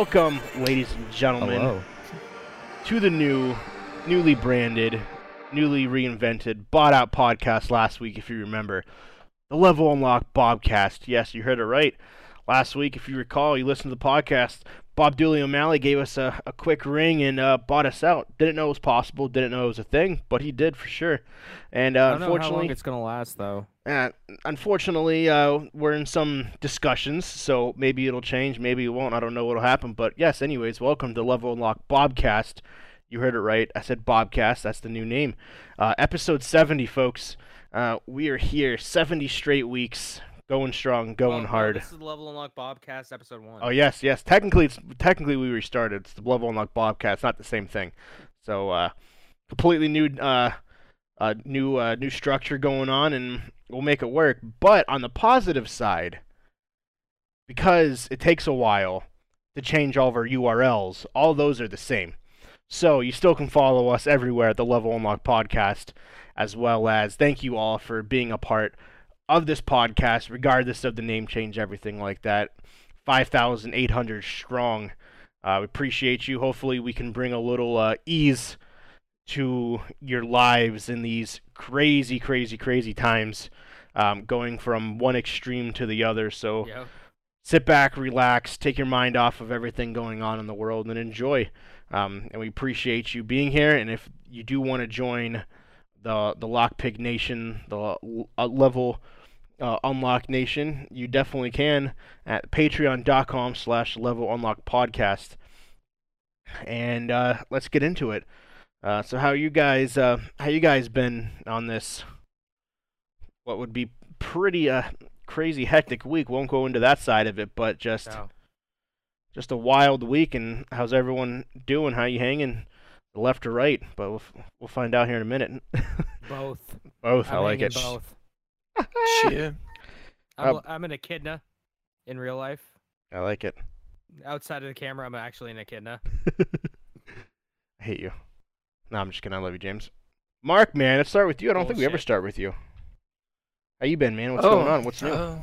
Welcome, ladies and gentlemen, Hello. to the new, newly branded, newly reinvented, bought out podcast last week, if you remember. The Level Unlock Bobcast. Yes, you heard it right. Last week, if you recall, you listened to the podcast. Bob Dooley O'Malley gave us a, a quick ring and uh, bought us out. Didn't know it was possible, didn't know it was a thing, but he did for sure. And uh, I don't know how unfortunately, long it's gonna last though. uh, unfortunately, uh, we're in some discussions, so maybe it'll change, maybe it won't. I don't know what'll happen, but yes. Anyways, welcome to Level Unlock Bobcast. You heard it right. I said Bobcast. That's the new name. Uh, episode seventy, folks. Uh, we are here, seventy straight weeks, going strong, going no, hard. this is the Level Unlock Bobcast episode one. Oh yes, yes. Technically, it's technically we restarted. It's the Level Unlock Bobcat. It's not the same thing. So uh, completely new, uh, uh, new, uh, new structure going on, and we'll make it work. But on the positive side, because it takes a while to change all of our URLs, all those are the same. So you still can follow us everywhere at the Level Unlock Podcast, as well as thank you all for being a part of this podcast, regardless of the name change, everything like that. 5,800 strong. Uh, we appreciate you. Hopefully, we can bring a little uh, ease to your lives in these crazy, crazy, crazy times, um, going from one extreme to the other. So sit back, relax, take your mind off of everything going on in the world, and enjoy. Um, and we appreciate you being here. And if you do want to join the the Lockpick Nation, the uh, level uh, Unlock Nation, you definitely can at patreon.com slash level unlock podcast. And uh, let's get into it. Uh, so how you guys uh, how you guys been on this what would be pretty uh, crazy hectic week. Won't go into that side of it, but just No. just a wild week and how's everyone doing? How you hanging? Left or right? But we'll, f- we'll find out here in a minute. Both. Both, I I'm like it. Both. Shit. I'm, Uh, a- I'm an echidna in real life. I like it. Outside of the camera, I'm actually an echidna. I hate you. No, I'm just kidding. I love you, James. Mark, man, let's start with you. I don't think we ever Bullshit. start with you. How you been, man? What's Oh, going on? What's new? uh,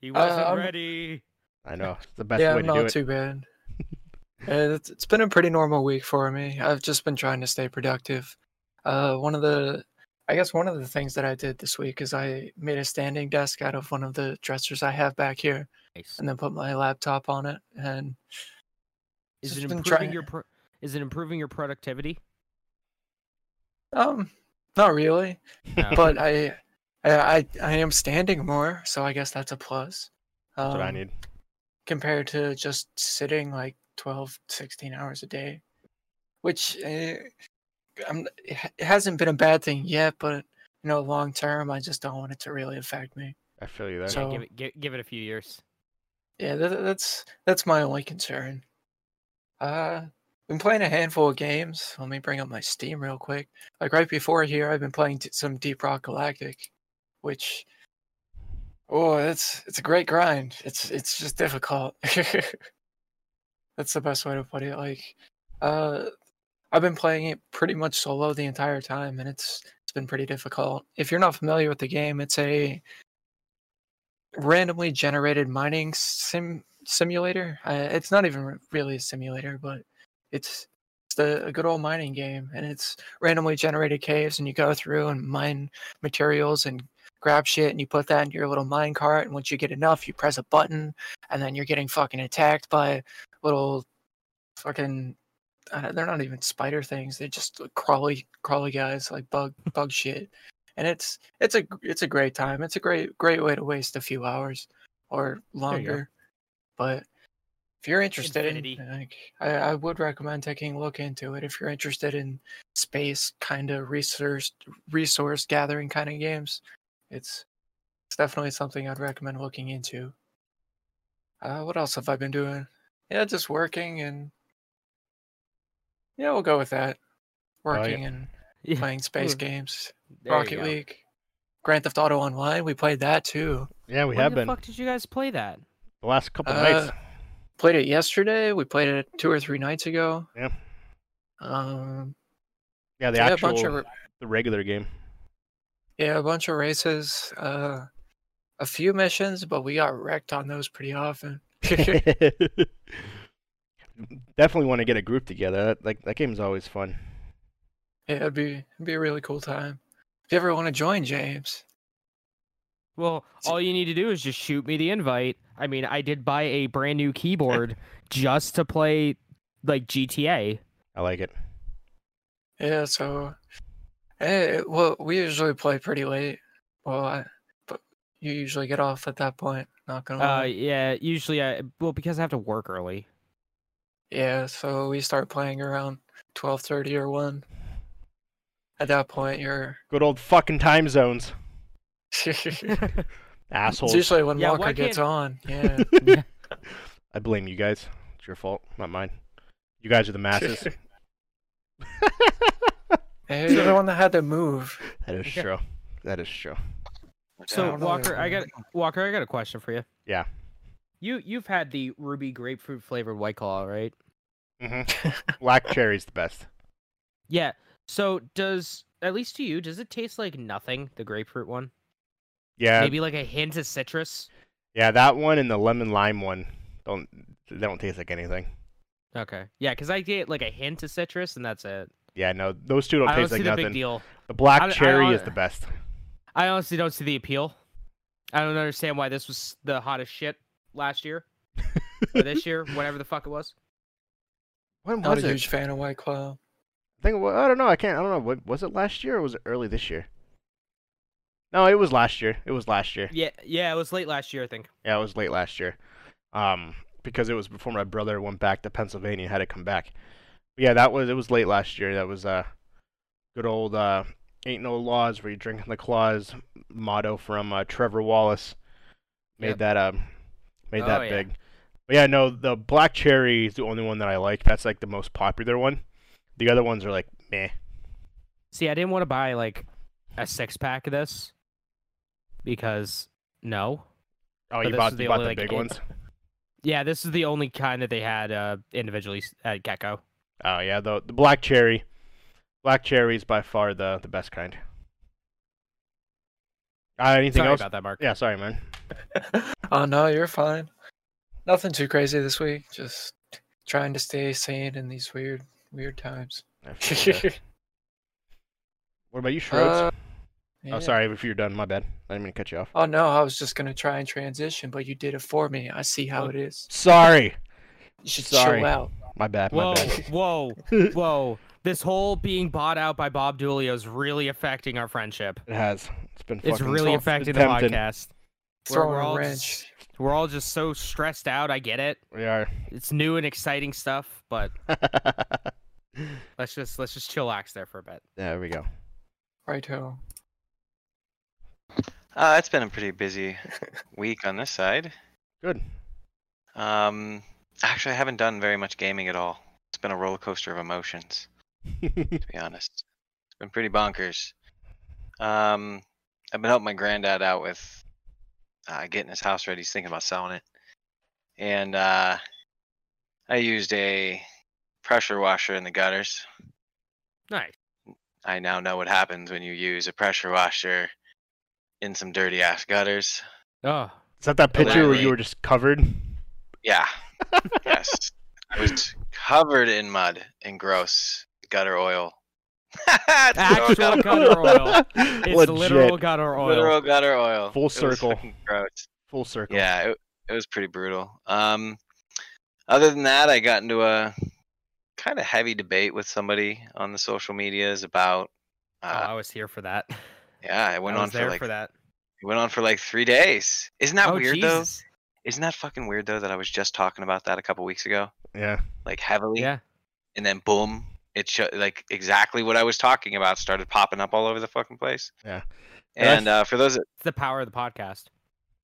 He wasn't I'm- ready. I know it's the best yeah, way to not do it. too bad. Uh, it's, it's been a pretty normal week for me. I've just been trying to stay productive. Uh, one of the, I guess one of the things that I did this week is I made a standing desk out of one of the dressers I have back here, Nice. and then put my laptop on it. And Is it improving trying- your pro- is it improving your productivity? um, not really, No. but I, I, I, I am standing more, so I guess that's a plus. That's what I Um, need. compared to just sitting like 12 16 hours a day which uh, I'm, it hasn't been a bad thing yet but you know long term i just don't want it to really affect me. I feel you there. so- Yeah, give it give, give it a few years. yeah that, that's that's my only concern. Uh been playing a handful of games. Let me bring up my steam real quick. Like right before here i've been playing t- some deep rock galactic which oh it's it's a great grind. It's it's just difficult. That's the best way to put it. Like uh i've been playing it pretty much solo the entire time and it's it's been pretty difficult. If you're not familiar with the game it's a randomly generated mining sim simulator. Uh, it's not even really a simulator but it's it's the, a good old mining game and it's randomly generated caves and you go through and mine materials and grab shit and you put that into your little mine cart and once you get enough you press a button and then you're getting fucking attacked by little fucking they're not even spider things they're just like crawly crawly guys like bug bug shit. And it's it's a it's a great time it's a great great way to waste a few hours or longer. But if you're interested Infinity. in like I, I would recommend taking a look into it if you're interested in space kind of resource resource gathering kind of games. It's it's definitely something i'd recommend looking into. Uh what else have i been doing? Yeah just working and yeah we'll go with that Oh, yeah. working and Yeah, playing space games there rocket league grand theft auto online we played that too Yeah, we when have the been fuck did you guys play that? the last couple Uh, nights. played it yesterday we played it two or three nights ago Yeah. um Yeah, the yeah, a actual bunch of the regular game. yeah a bunch of races uh a few missions but we got wrecked on those pretty often definitely want to get a group together. That, like that game's always fun. Yeah, it'd be it'd be a really cool time. If you ever want to join, James. Well, all you need to do is just shoot me the invite. I mean, I did buy a brand new keyboard just to play like GTA. I like it. Yeah, so eh, well, we usually play pretty late. Well, I, but you usually get off at that point. Not gonna Uh, yeah, usually I well because I have to work early. Yeah, so we start playing around twelve thirty or one. At that point, you're. Good old fucking time zones, it's assholes. usually when Yeah, Walker gets on. Yeah. Yeah. I blame you guys. It's your fault, not mine. You guys are the masses. hey, you're the one that had to move. that is Okay. true. That is true. So don't Walker, I got. Walker, I got a question for you. Yeah. You you've had the ruby grapefruit flavored white claw, right? hmm Black cherry's the best. Yeah. So does at least to you, does it taste like nothing? The grapefruit one, Yeah, maybe like a hint of citrus. yeah. That one and the lemon lime one don't they don't taste like anything. Okay. Yeah, because I get like a hint of citrus, and that's it. Yeah, no, those two don't I don't taste see like the nothing. big deal. The black I- I cherry hon- is the best. I honestly don't see the appeal. I don't understand why this was the hottest shit last year or this year, whatever the fuck it was. When Not was a it? huge fan of White Claw. I think it wa- I don't know. I can't. I don't know. What was it last year or was it early this year? No, it was last year. It was last year. Yeah, yeah, it was late last year, I think. Yeah, it was late last year. Um, because it was before my brother went back to Pennsylvania and had to come back. But yeah, that was it was late last year. That was uh good old uh ain't no laws where you drink in the claws motto from uh, Trevor Wallace. Made Yep. that um made Oh, that yeah. big. But yeah, no, the black cherry is the only one that I like. That's like the most popular one. The other ones are like meh. See, I didn't want to buy like a six pack of this because no. Oh, But you bought is you the bought only, the like, big in- ones. Yeah, this is the only kind that they had uh, individually at Gecko. Oh yeah, the the black cherry. Black cherry is by far the the best kind. Uh, anything Sorry else? about that, Mark. Yeah, sorry, man. oh no, you're fine. Nothing too crazy this week. Just trying to stay sane in these weird, weird times. I feel ya. what about you, Shrodes? Uh, Oh, sorry if you're done. My bad. I didn't mean to cut you off. Oh no, I was just gonna try and transition, but you did it for me. I see how Oh. it is. Sorry. You should Sorry. chill out. My bad. My Whoa, bad. whoa, whoa! This whole being bought out by Bob Dulio is really affecting our friendship. It has. It's been. It's really so- affecting the tempting. podcast. We're, Throwing we're a all wrench. just, we're all just so stressed out. I get it. We are. It's new and exciting stuff, but let's just let's just chillax there for a bit. there we go. Righto. Uh, it's been a pretty busy week on this side. Good. Um, actually, I haven't done very much gaming at all. It's been a roller coaster of emotions, to be honest. It's been pretty bonkers. Um, I've been helping my granddad out with uh, getting his house ready. He's thinking about selling it, and uh, I used a pressure washer in the gutters. Nice. I now know what happens when you use a pressure washer in some dirty ass gutters. Oh, Is that that picture where you were just covered? Yeah. yes. I was covered in mud and gross gutter oil. It's actual gutter- gutter oil. It's Legit. literal gutter oil. Literal gutter oil. Full circle. fucking. Full circle. Yeah, it, it was pretty brutal. Um, other than that, I got into a kind of heavy debate with somebody on the social medias about. Oh, Uh, I was here for that. yeah, it went I on was for like for that. it went on for like three days. Isn't that oh, weird though? Isn't that fucking weird though that I was just talking about that a couple weeks ago, Yeah. like heavily? Yeah. and then boom, it sho- like exactly what I was talking about started popping up all over the fucking place. Yeah. Yeah, And uh, for those, that, It's the power of the podcast.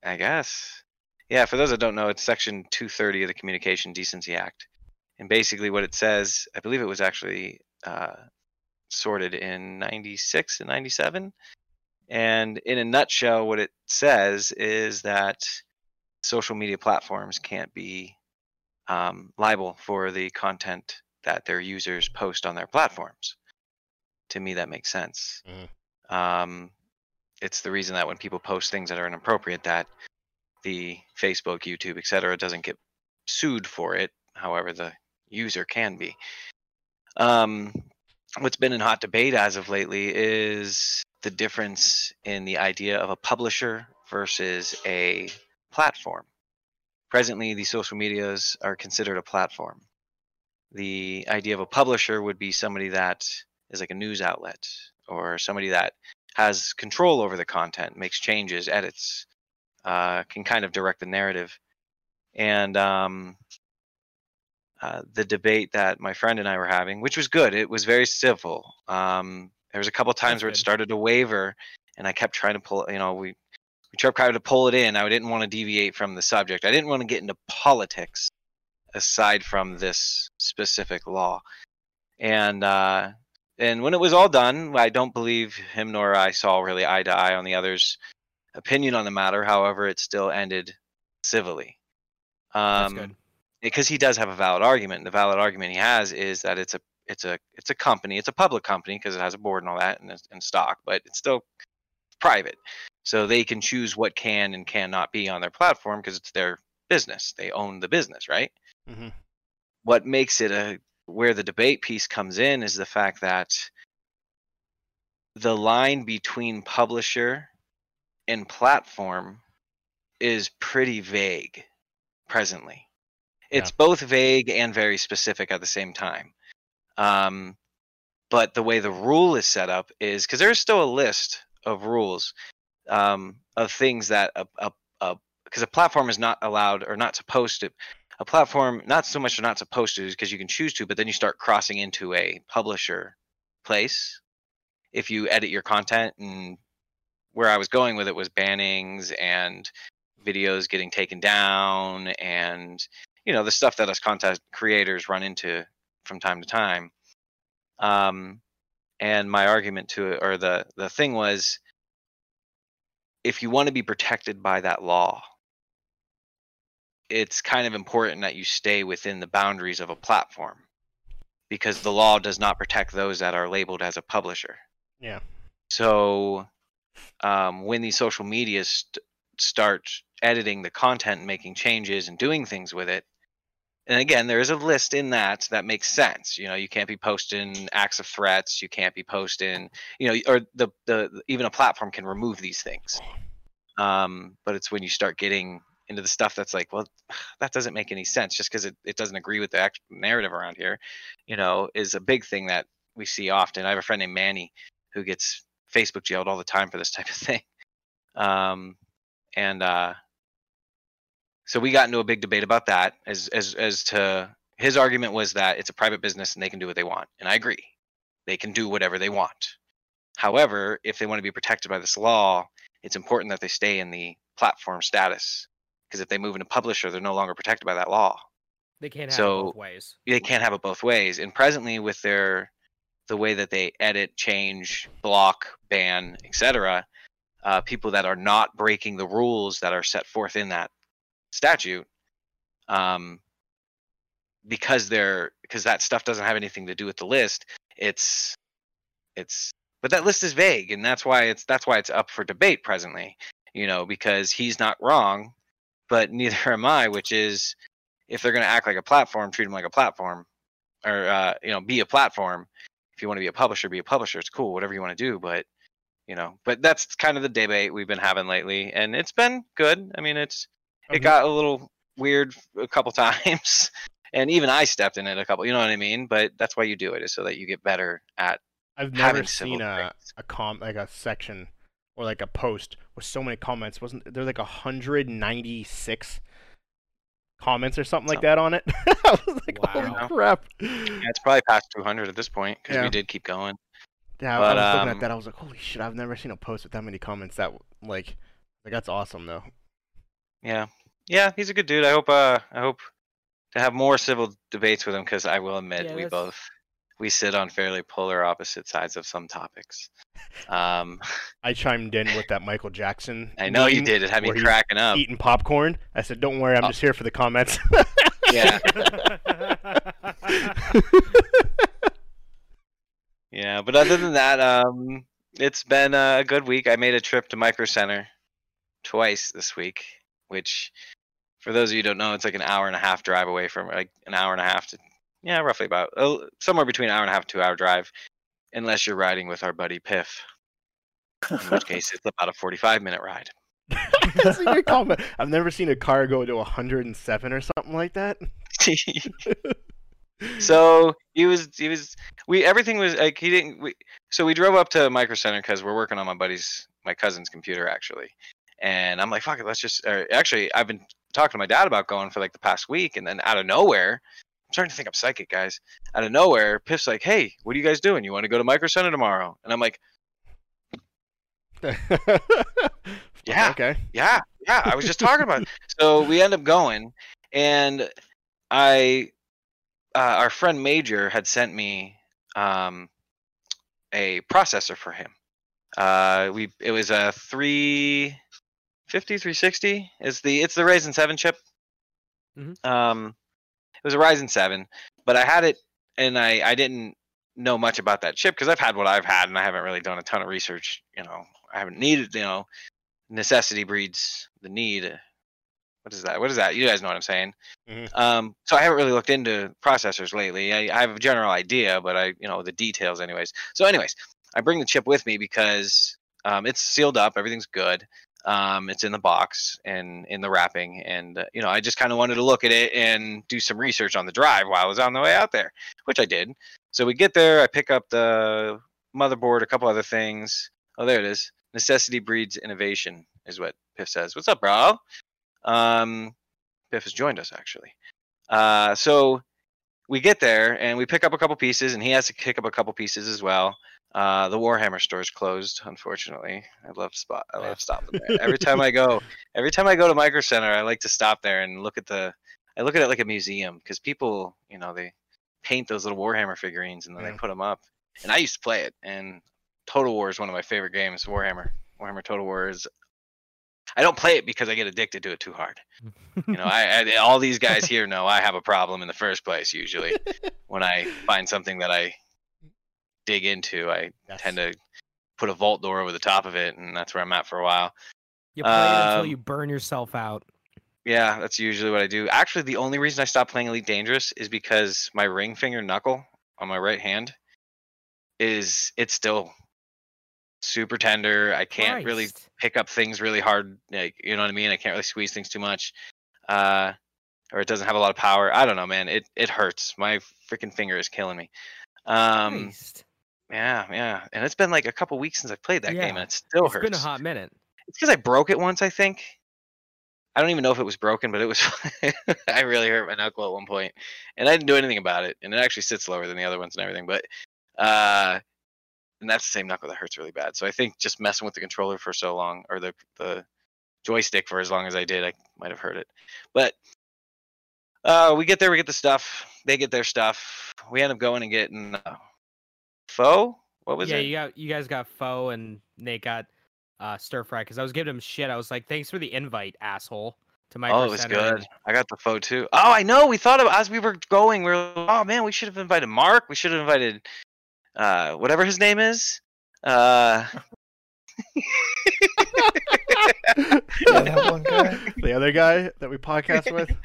I guess, yeah, for those that don't know, it's Section 230 of the Communication Decency Act, and basically what it says, I believe it was actually uh, sorted in '96 and '97, and in a nutshell, what it says is that social media platforms can't be um, liable for the content that their users post on their platforms. To me, that makes sense. Um, it's the reason that when people post things that are inappropriate, that the Facebook, YouTube, etc., doesn't get sued for it. However, the user can be. Um, what's been in hot debate as of lately is the difference in the idea of a publisher versus a platform. Presently, the social medias are considered a platform. The idea of a publisher would be somebody that is like a news outlet or somebody that has control over the content, makes changes, edits, uh, can kind of direct the narrative. And um, uh, the debate that my friend and I were having, which was good, it was very civil. Um, there was a couple times That's where it started to waver, and I kept trying to pull. You know, we we trying to pull it in. I didn't want to deviate from the subject. I didn't want to get into politics aside from this specific law. And uh, and when it was all done, I don't believe him nor I saw really eye to eye on the other's opinion on the matter. However, it still ended civilly. That's Um, good. because he does have a valid argument. The valid argument he has is that it's a it's a it's a company, it's a public company because it has a board and all that and, and stock, but it's still private. So they can choose what can and cannot be on their platform because it's their business. They own the business, right? Mm-hmm. What makes it a where the debate piece comes in is the fact that the line between publisher and platform is pretty vague presently. It's both vague and very specific at the same time. Um, but the way the rule is set up is because there's still a list of rules um, of things that a, a, a because a platform is not allowed or not supposed to a platform not so much are not supposed to because you can choose to but then you start crossing into a publisher place if you edit your content. And where i was going with it was bannings and videos getting taken down and you know the stuff that us content creators run into from time to time. Um and my argument to it or the the thing was if you want to be protected by that law it's kind of important that you stay within the boundaries of a platform because the law does not protect those that are labeled as a publisher Yeah. so um, when these social medias st- start editing the content and making changes and doing things with it, and again, there is a list in that that makes sense. You know, you can't be posting acts of threats. You can't be posting, you know, or the the even a platform can remove these things. Um, but it's when you start getting into the stuff that's like, well, that doesn't make any sense just because it, it doesn't agree with the actual narrative around here, you know, is a big thing that we see often. I have a friend named Manny who gets Facebook jailed all the time for this type of thing. Um, and uh, so we got into a big debate about that as as as to his argument was that it's a private business and they can do what they want, and I agree. They can do whatever they want. However, if they want to be protected by this law, it's important that they stay in the platform status because if they move into publisher, they're no longer protected by that law They can't have it both ways. they can't have it both ways. And presently, with their the way that they edit, change, block, ban, etc., uh, people that are not breaking the rules that are set forth in that statute, um, because they're because that stuff doesn't have anything to do with the list. It's it's but that list is vague, and that's why it's that's why it's up for debate presently. You know, because he's not wrong, but neither am I. Which is if they're going to act like a platform, treat them like a platform, or uh, you know, be a platform. If you want to be a publisher, be a publisher. It's cool, whatever you want to do. But you know, but that's kind of the debate we've been having lately, and it's been good. I mean, it's it got a little weird a couple times, and even I stepped in it a couple. You know what I mean? But that's why you do it is so that you get better at I've never seen a, a com like a section or like a post with so many comments. Wasn't there like 196 comments or something like that on it? I was like, Wow. holy crap! Yeah, it's probably past 200 at this point because Yeah. we did keep going. Yeah, But, I was looking um, at that. I was like, holy shit! I've never seen a post with that many comments. That like, like that's awesome though. Yeah, yeah, he's a good dude. I hope uh, I hope to have more civil debates with him because I will admit Yeah, we that's- both we sit on fairly polar opposite sides of some topics. Um, I chimed in with that Michael Jackson. I know you did. It had me cracking up. Eating popcorn. I said, "Don't worry, I'm Oh. just here for the comments." Yeah. Yeah, but other than that, um, it's been a good week. I made a trip to Micro Center twice this week, which, for those of you who don't know, it's like an hour and a half drive away from, like an hour and a half to yeah, roughly about uh, somewhere between an hour and a half, two hour drive, unless you're riding with our buddy Piff. In which case, it's about a 45 minute ride. That's a good comment. I've never seen a car go to 107 or something like that. so he was he was we everything was like he didn't we, so we drove up to micro center because we're working on my buddy's my cousin's computer actually and i'm like fuck it let's just actually i've been talking to my dad about going for like the past week and then out of nowhere starting to think i'm psychic guys out of nowhere piff's like hey what are you guys doing you want to go to micro center tomorrow and i'm like Yeah. Okay. Yeah, yeah. I was just talking about it. So we end up going, and I, uh, our friend Major had sent me um, a processor for him. Uh, we it was a 350, 360. Is the it's the Ryzen 7 chip. Mhm. Um, was a Ryzen 7, but I had it, and I I didn't know much about that chip because I've had what I've had, and I haven't really done a ton of research. You know, I haven't needed you know necessity breeds the need. What is that? What is that? You guys know what I'm saying. Mhm. Um, so I haven't really looked into processors lately. I, I have a general idea, but I, you know, the details, anyways. So, anyways, I bring the chip with me because um, it's sealed up. Everything's good. Um, it's in the box and in the wrapping, and uh, you know, I just kind of wanted to look at it and do some research on the drive while I was on the way out there, which I did. So we get there. I pick up the motherboard, a couple other things. Oh, there it is. Necessity breeds innovation, is what Piff says. What's up, bro? Um, Piff has joined us actually. Uh, so we get there and we pick up a couple pieces, and he has to pick up a couple pieces as well. Uh, the Warhammer store is closed, unfortunately. I love spot. I love stopping there. Every time I go, every time I go to Micro Center, I like to stop there and look at the. I look at it like a museum because people, you know, they paint those little Warhammer figurines and then Yeah. they put them up. And I used to play it, and Total War is one of my favorite games. Warhammer, Warhammer Total War is. I don't play it because I get addicted to it too hard. You know, I, I all these guys here know I have a problem in the first place. Usually, when I find something that I dig into, I Yes. tend to put a vault door over the top of it, and that's where I'm at for a while. You play it until Um, you burn yourself out. Yeah, that's usually what I do. Actually, the only reason I stopped playing Elite Dangerous is because my ring finger knuckle on my right hand is it's still super tender. I can't really pick up things really hard. Like you know what I mean? I can't really squeeze things too much. Uh, or it doesn't have a lot of power. I don't know, man. It it hurts. My freaking finger is killing me. Um, Christ. Yeah, yeah. And it's been like a couple weeks since I played that game, and it still hurts. It's hurts. been a hot minute. It's because I broke it once, I think. I don't even know if it was broken, but it was. I really hurt my knuckle at one point, and I didn't do anything about it. And it actually sits lower than the other ones and everything. But, uh, and that's the same knuckle that hurts really bad. So I think just messing with the controller for so long, or the the joystick for as long as I did, I might have hurt it. But uh, we get there, we get the stuff. They get their stuff. We end up going and getting uh, pho. What was yeah, it? you got you guys got pho and Nate got uh, stir fry because I was giving him shit. I was like, "Thanks for the invite, asshole." To my Oh, it was good. I got the pho too. Oh, I know. We thought of as we were going. We were, oh man, we should have invited Mark. We should have invited, uh, whatever his name is. Uh, Yeah, that one guy. the other guy that we podcast with.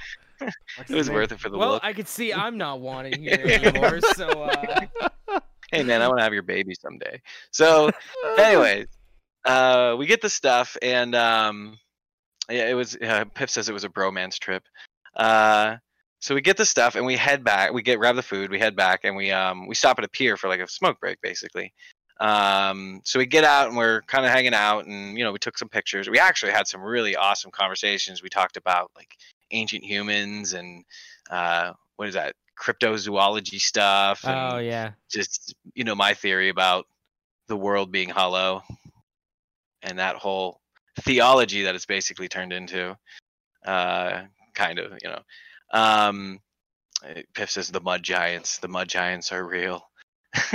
What's it was worth it for the Well, look. I could see I'm not wanting here anymore. So uh, Hey man, I want to have your baby someday. So, anyways, uh, we get the stuff, and um, yeah, it was. Uh, Pip says it was a bromance trip. Uh, so we get the stuff, and we head back. We get grab the food. We head back, and we um we stop at a pier for like a smoke break, basically. Um, so we get out and we're kind of hanging out, and you know we took some pictures. We actually had some really awesome conversations. We talked about like ancient humans and uh, what is that cryptozoology stuff. And, oh yeah, just you know my theory about the world being hollow and that whole theology that it's basically turned into uh kind of you know. Um piff says the mud giants the mud giants are real.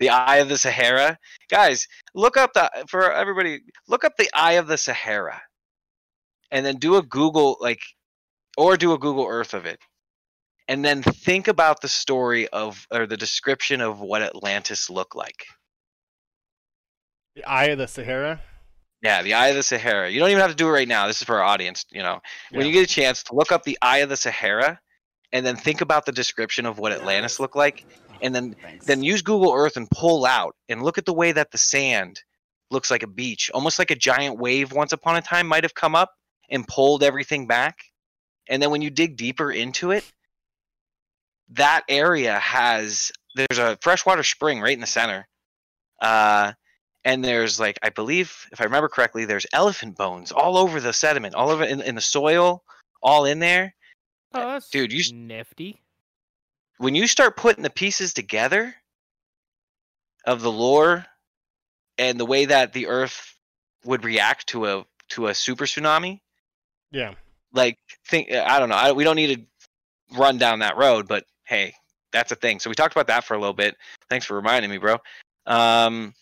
The eye of the sahara. Guys look up the for everybody look up the eye of the sahara and then do a google like or do a google earth of it and then think about the story of or the description of what Atlantis looked like. The Eye of the Sahara. Yeah, the Eye of the Sahara. You don't even have to do it right now. This is for our audience. You know, when Yeah. you get a chance to look up the Eye of the Sahara, and then think about the description of what Atlantis looked like, oh, and then then use Google Earth and pull out and look at the way that the sand looks like a beach, almost like a giant wave once upon a time might have come up and pulled everything back. And then when you dig deeper into it, that area has there's a freshwater spring right in the center. Uh and there's like I believe if I remember correctly, there's elephant bones all over the sediment, all over in, in the soil, all in there. Oh, that's Dude, you s- nifty. when you start putting the pieces together of the lore and the way that the earth would react to a to a super tsunami Yeah. like think i don't know I, we don't need to run down that road but hey that's a thing so we talked about that for a little bit thanks for reminding me bro um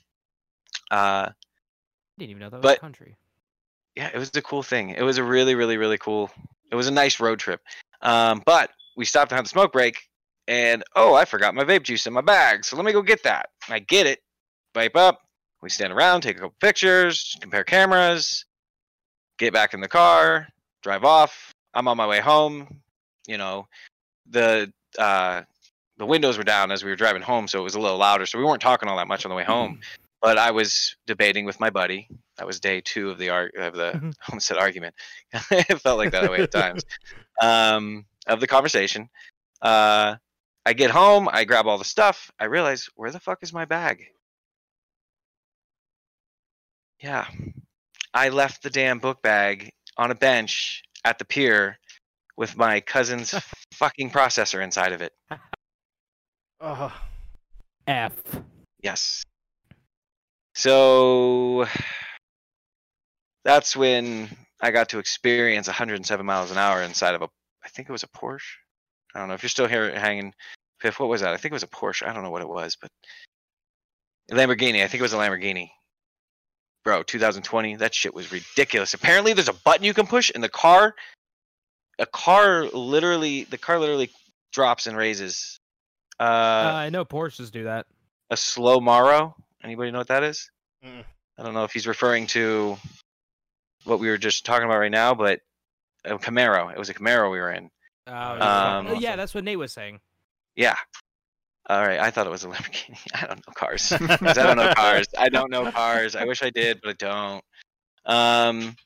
uh Didn't even know that was But- a country. yeah, it was a cool thing. It was a really, really, really cool. It was a nice road trip. Um, but we stopped to have the smoke break, and oh, I forgot my vape juice in my bag. So let me go get that. I get it, vape up. We stand around, take a couple pictures, compare cameras, get back in the car, drive off. I'm on my way home. You know, the uh, the windows were down as we were driving home, so it was a little louder. So we weren't talking all that much on the way home. But I was debating with my buddy. That was day two of the arg- of the Mhm. Almost said argument. it felt like that way at times. Um, of the conversation. Uh, I get home. I grab all the stuff. I realize where the fuck is my bag? Yeah, I left the damn book bag on a bench at the pier with my cousin's fucking processor inside of it. Uh, F. Yes. So that's when I got to experience 107 miles an hour inside of a, I think it was a Porsche. I don't know if you're still here hanging. Piff, what was that? I think it was a Porsche. I don't know what it was, but Lamborghini. I think it was a Lamborghini. Bro, 2020. That shit was ridiculous. Apparently, there's a button you can push in the car. A car literally, the car literally drops and raises. Uh, Uh, I know Porsches do that. a slow Maro. Anybody know what that is? Mm-mm. I don't know if he's referring to what we were just talking about right now, but a Camaro. It was a Camaro we were in. Oh, Um, yeah. Oh, yeah, that's what Nate was saying. Yeah. All right. I thought it was a Lamborghini. I don't know cars. 'Cause I don't know cars. I don't know cars. I wish I did, but I don't. Um,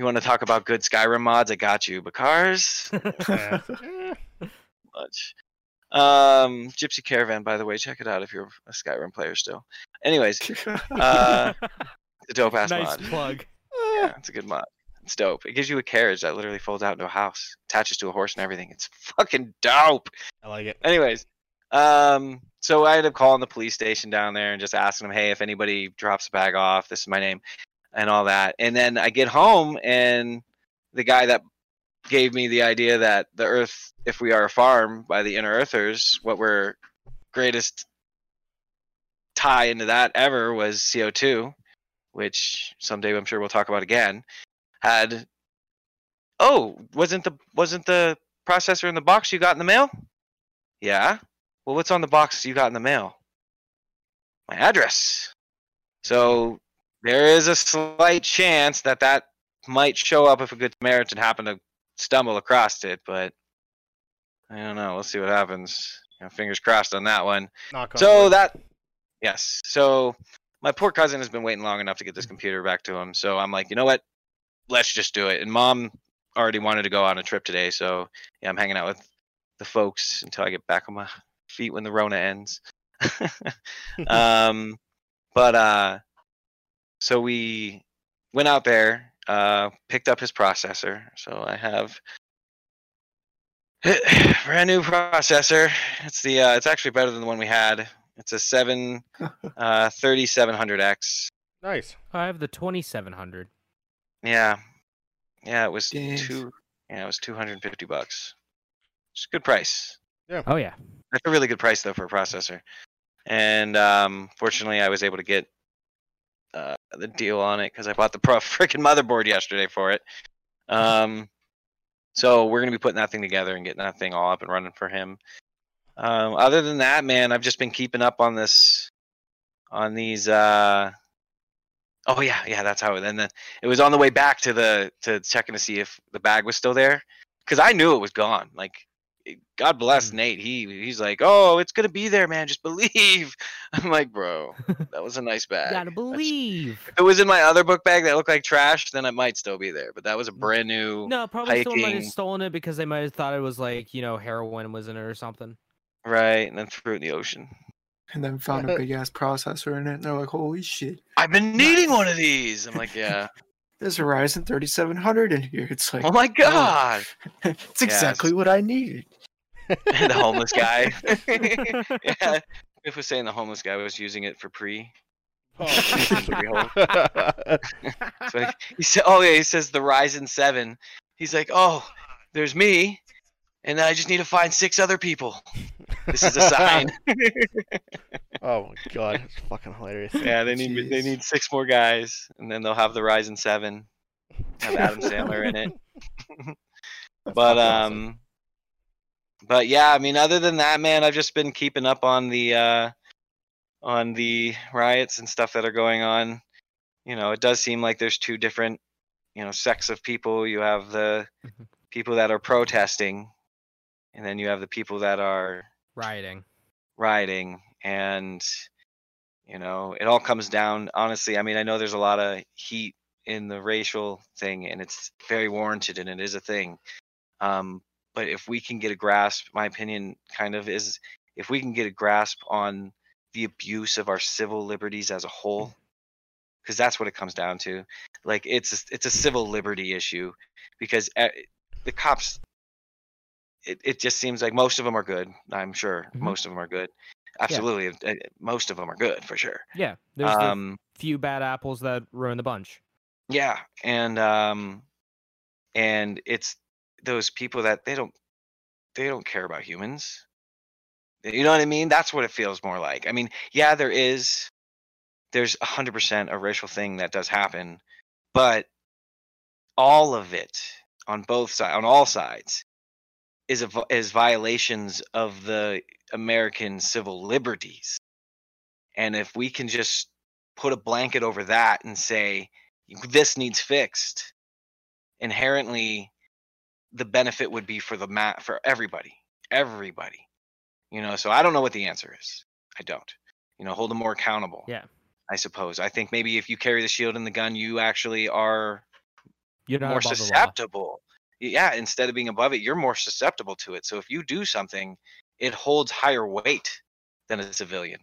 you want to talk about good Skyrim mods? I got you. But cars, yeah. Eh, much. Um, Gypsy Caravan, by the way, check it out if you're a Skyrim player still. Anyways, uh, it's a dope ass nice mod. plug. Yeah, it's a good mod. It's dope. It gives you a carriage that literally folds out into a house, attaches to a horse and everything. It's fucking dope. I like it. Anyways, um, so I ended up calling the police station down there and just asking them, hey, if anybody drops a bag off, this is my name, and all that. And then I get home, and the guy that gave me the idea that the Earth, if we are a farm by the Inner Earthers, what we're greatest tie into that ever was CO2, which someday I'm sure we'll talk about again. Had oh, wasn't the wasn't the processor in the box you got in the mail? Yeah. Well, what's on the box you got in the mail? My address. So there is a slight chance that that might show up if a good Samaritan happened to stumble across it, but I don't know. We'll see what happens. You know, fingers crossed on that one. On So wood. that, yes. So my poor cousin has been waiting long enough to get this computer back to him. So I'm like, you know what? Let's just do it. And mom already wanted to go on a trip today. So yeah, I'm hanging out with the folks until I get back on my feet when the Rona ends. um, but uh, so we went out there, uh, picked up his processor. So I have brand new processor. It's the uh, it's actually better than the one we had. It's a seven uh, 3700X. nice. I have the 2700. Yeah, yeah, it was Jeez. two. Yeah, it was 250 bucks. It's a good price. Yeah. Oh yeah. That's a really good price though for a processor. And um, fortunately, I was able to get uh, the deal on it because I bought the pro freaking motherboard yesterday for it. Um, so we're gonna be putting that thing together and getting that thing all up and running for him. Um, other than that, man, I've just been keeping up on this, on these. Uh, oh yeah, yeah, that's how. It, and then it was on the way back to the to checking to see if the bag was still there because I knew it was gone. Like God bless Mm. Nate. He he's like, oh, it's gonna be there, man. Just believe. I'm like, bro, that was a nice bag. Gotta That's- believe. If it was in my other book bag that looked like trash, then it might still be there. But that was a brand new. No, probably someone might have stolen it because they might have thought it was like you know heroin was in it or something. Right, and then threw it in the ocean. And then found a big ass processor in it. And they're like, holy shit. I've been needing one of these. I'm like, yeah. There's a Ryzen 3700 in here. It's like, oh my god. it's exactly what I needed. the homeless guy. yeah. If was saying the homeless guy was using it for pre. Oh. So he, he said, "Oh yeah," he says the Ryzen seven. He's like, "Oh, there's me, and then I just need to find six other people. This is a sign." oh my god, it's fucking hilarious. yeah, they need they need six more guys, and then they'll have the Ryzen seven. Have Adam Sandler in it. but um but yeah i mean other than that man i've just been keeping up on the uh on the riots and stuff that are going on you know it does seem like there's two different you know sects of people you have the Mhm. people that are protesting and then you have the people that are Rioting. rioting and you know it all comes down honestly i mean i know there's a lot of heat in the racial thing and it's very warranted and it is a thing um, but if we can get a grasp my opinion kind of is if we can get a grasp on the abuse of our civil liberties as a whole because that's what it comes down to like it's a, it's a civil liberty issue because uh, the cops it, it just seems like most of them are good i'm sure Mhm. most of them are good absolutely uh, most of them are good for sure Yeah, there's the um few bad apples that ruin the bunch. yeah and um and it's those people that they don't they don't care about humans. You know what i mean? That's what it feels more like. I mean yeah there is there's 100% a racial thing that does happen but all of it on both sides on all sides is a, is violations of the american civil liberties. And if we can just put a blanket over that and say this needs fixed inherently the benefit would be for the mat for everybody everybody you know so i don't know what the answer is i don't you know hold them more accountable Yeah. i suppose i think maybe if you carry the shield and the gun you actually are You're more above the law. susceptible yeah instead of being above it you're more susceptible to it so if you do something it holds higher weight than a civilian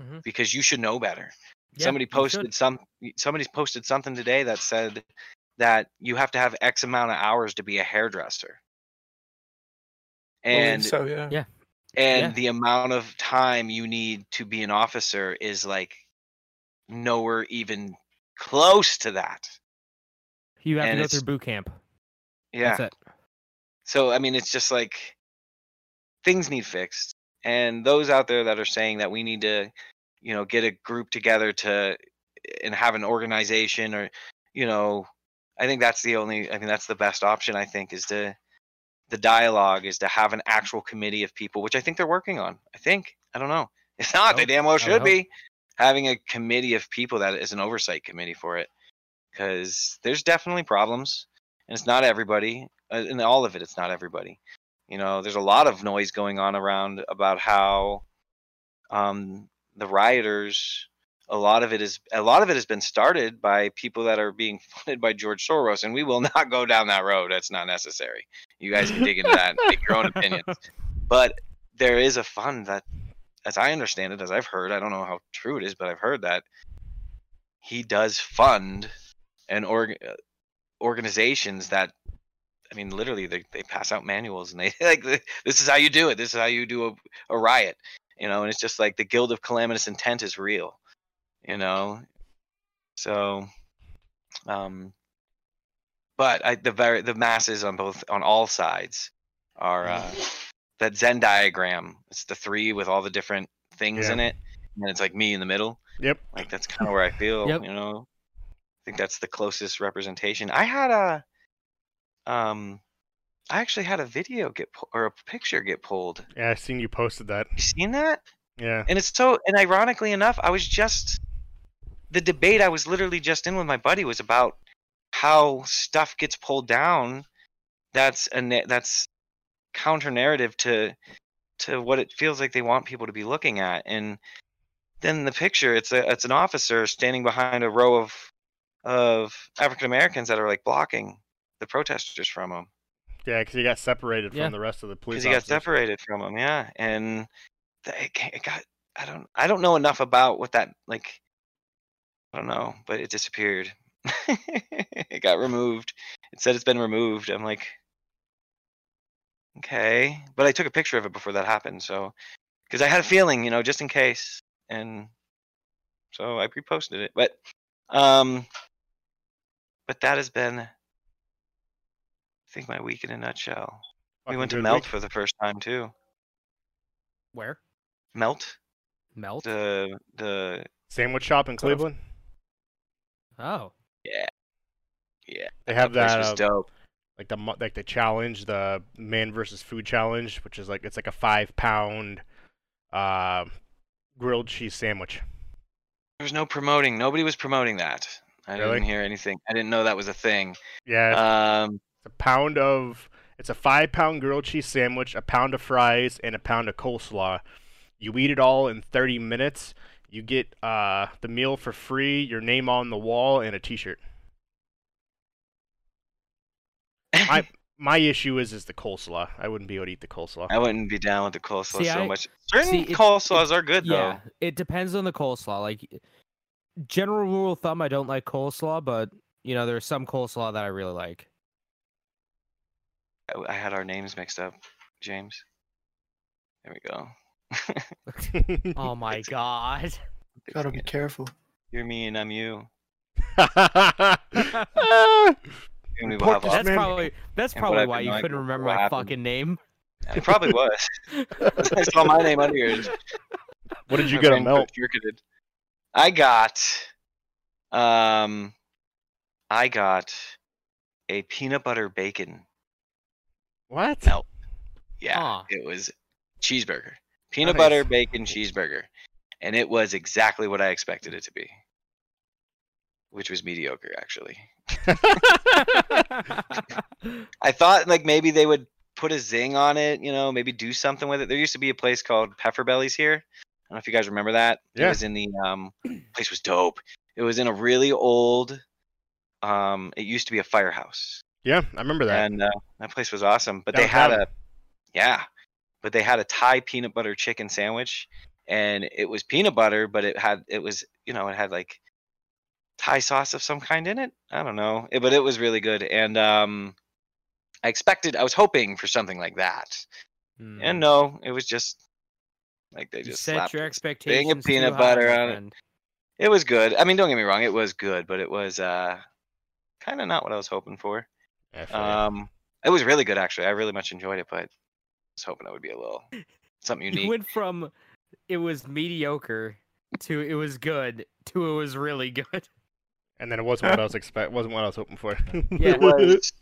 Mhm. because you should know better Yeah, somebody posted some somebody's posted something today that said that you have to have x amount of hours to be a hairdresser and so, yeah. Yeah. and yeah. the amount of time you need to be an officer is like nowhere even close to that You have and to go through boot camp. yeah That's it. so i mean it's just like things need fixed and those out there that are saying that we need to you know get a group together to and have an organization or you know i think that's the only i mean that's the best option i think is to the dialogue is to have an actual committee of people which i think they're working on. I think i don't know. It's not they Hope- damn well should be. having a committee of people that is an oversight committee for it because there's definitely problems and it's not everybody In all of it it's not everybody. You know there's a lot of noise going on around about how um the rioters a lot of it is a lot of it has been started by people that are being funded by George Soros and we will not go down that road that's not necessary you guys can dig into that and make your own opinions but there is a fund that as I understand it as I've heard I don't know how true it is but I've heard that he does fund and org uh, organizations that I mean, literally, they, they pass out manuals and they like, this is how you do it. This is how you do a, a riot, you know. And it's just like the guild of calamitous intent is real, you know. So, um, but I, the very the masses on both on all sides are uh, that Venn diagram. It's the three with all the different things Yeah. in it, and it's like me in the middle. Yep. Like that's kind of where I feel, Yep. you know. I think that's the closest representation. I had a um I actually had a video get pu- or a picture get pulled. Yeah, I seen you posted that. You seen that? Yeah. And it's so and ironically enough, I was just the debate I was literally just in with my buddy was about how stuff gets pulled down that's a that's counter narrative to to what it feels like they want people to be looking at. And then the picture, it's a it's an officer standing behind a row of of African Americans that are like blocking the protesters from him Yeah, because he got separated Yeah. from the rest of the police. because he got separated from him. Yeah, and th- it, ca- it got I don't I don't know enough about what that like. I don't know, but it disappeared. it got removed. It said it's been removed. I'm like, okay, but I took a picture of it before that happened, so because I had a feeling, you know, just in case, and so I reposted it. But um, but that has been, I think, my week in a nutshell. We went to Melt week. for the first time too. Where? Melt, Melt. the the Sandwich shop in Sort. Cleveland. Oh. yeah, yeah. They have place that was uh, dope. like the like the challenge, the man versus food challenge, which is like it's like a five pound uh, grilled cheese sandwich. There was no promoting. Nobody was promoting that. I Really? didn't hear anything. I didn't know that was a thing. Yeah, Um, it's a pound of it's a five pound grilled cheese sandwich, a pound of fries, and a pound of coleslaw. You eat it all in 30 minutes. You get uh, the meal for free, your name on the wall, and a T-shirt. My my issue is is the coleslaw. I wouldn't be able to eat the coleslaw. I wouldn't be down with the coleslaw See, so I- much. Certain see, it- coleslaws are good Yeah, though. it depends on the coleslaw. Like general rule of thumb, I don't like coleslaw, but you know there's some coleslaw that I really like. I- I had our names mixed up, James. There we go. Oh my god. Gotta be careful. You're me and I'm you. We will have That's man- probably that's and probably why you no, I couldn't remember my happened. fucking name. It probably was. I saw my name under yours. what did you get a brain melt? short-circuited. I got, um, I got a peanut butter bacon. What? Melt. Yeah, Huh. it was cheeseburger, peanut butter bacon cheeseburger, and it was exactly what I expected it to be, which was mediocre actually. I thought like maybe they would put a zing on it, you know, maybe do something with it. There used to be a place called Pepper Bellies here. I don't know if you guys remember that. Yeah. It was in the um place was dope. It was in a really old um it used to be a firehouse. yeah, I remember that. And uh, that place was awesome. But they had a yeah. But they had a Thai peanut butter chicken sandwich and it was peanut butter, but it had it was, you know, it had like Thai sauce of some kind in it. I don't know. It- but it was really good. And um I expected I was hoping for something like that. Hmm. And no, it was just like they You just set slapped your a expectations. of too peanut butter on it. It was good. I mean, don't get me wrong, it was good, but it was uh kind of not what I was hoping for. Um it was really good actually. I really much enjoyed it, but was hoping it would be a little something You unique. went from it was mediocre to it was good to it was really good. and then it wasn't what I was expect. Wasn't what I was hoping for. Yeah. It was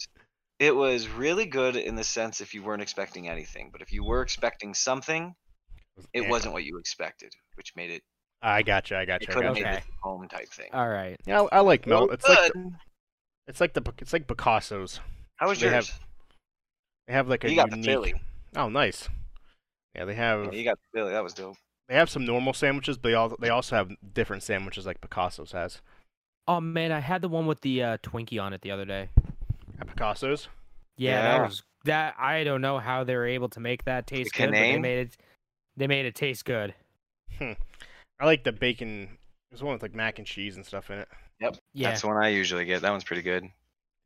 it was really good in the sense if you weren't expecting anything, but if you were expecting something, it Yeah. wasn't what you expected, which made it I gotcha. I gotcha. I could have gotcha. made it a home type thing. All right. Yeah, I, I like Well, melt. It's like the, it's like the it's like Picasso's. How was they have yours? They have like a you got the unique. Philly. Oh, nice. Yeah, they have Yeah, you got the Philly. That was dope. they have some normal sandwiches, but they all they also have different sandwiches like Picasso's has. Oh man, I had the one with the uh, Twinkie on it the other day. At Picasso's. Yeah, that was that. I don't know how they were able to make that taste good, but they made it. They made it taste good. Hmm. I like the bacon. There's one with like mac and cheese and stuff in it. Yep. Yeah, That's the one I usually get. That one's pretty good.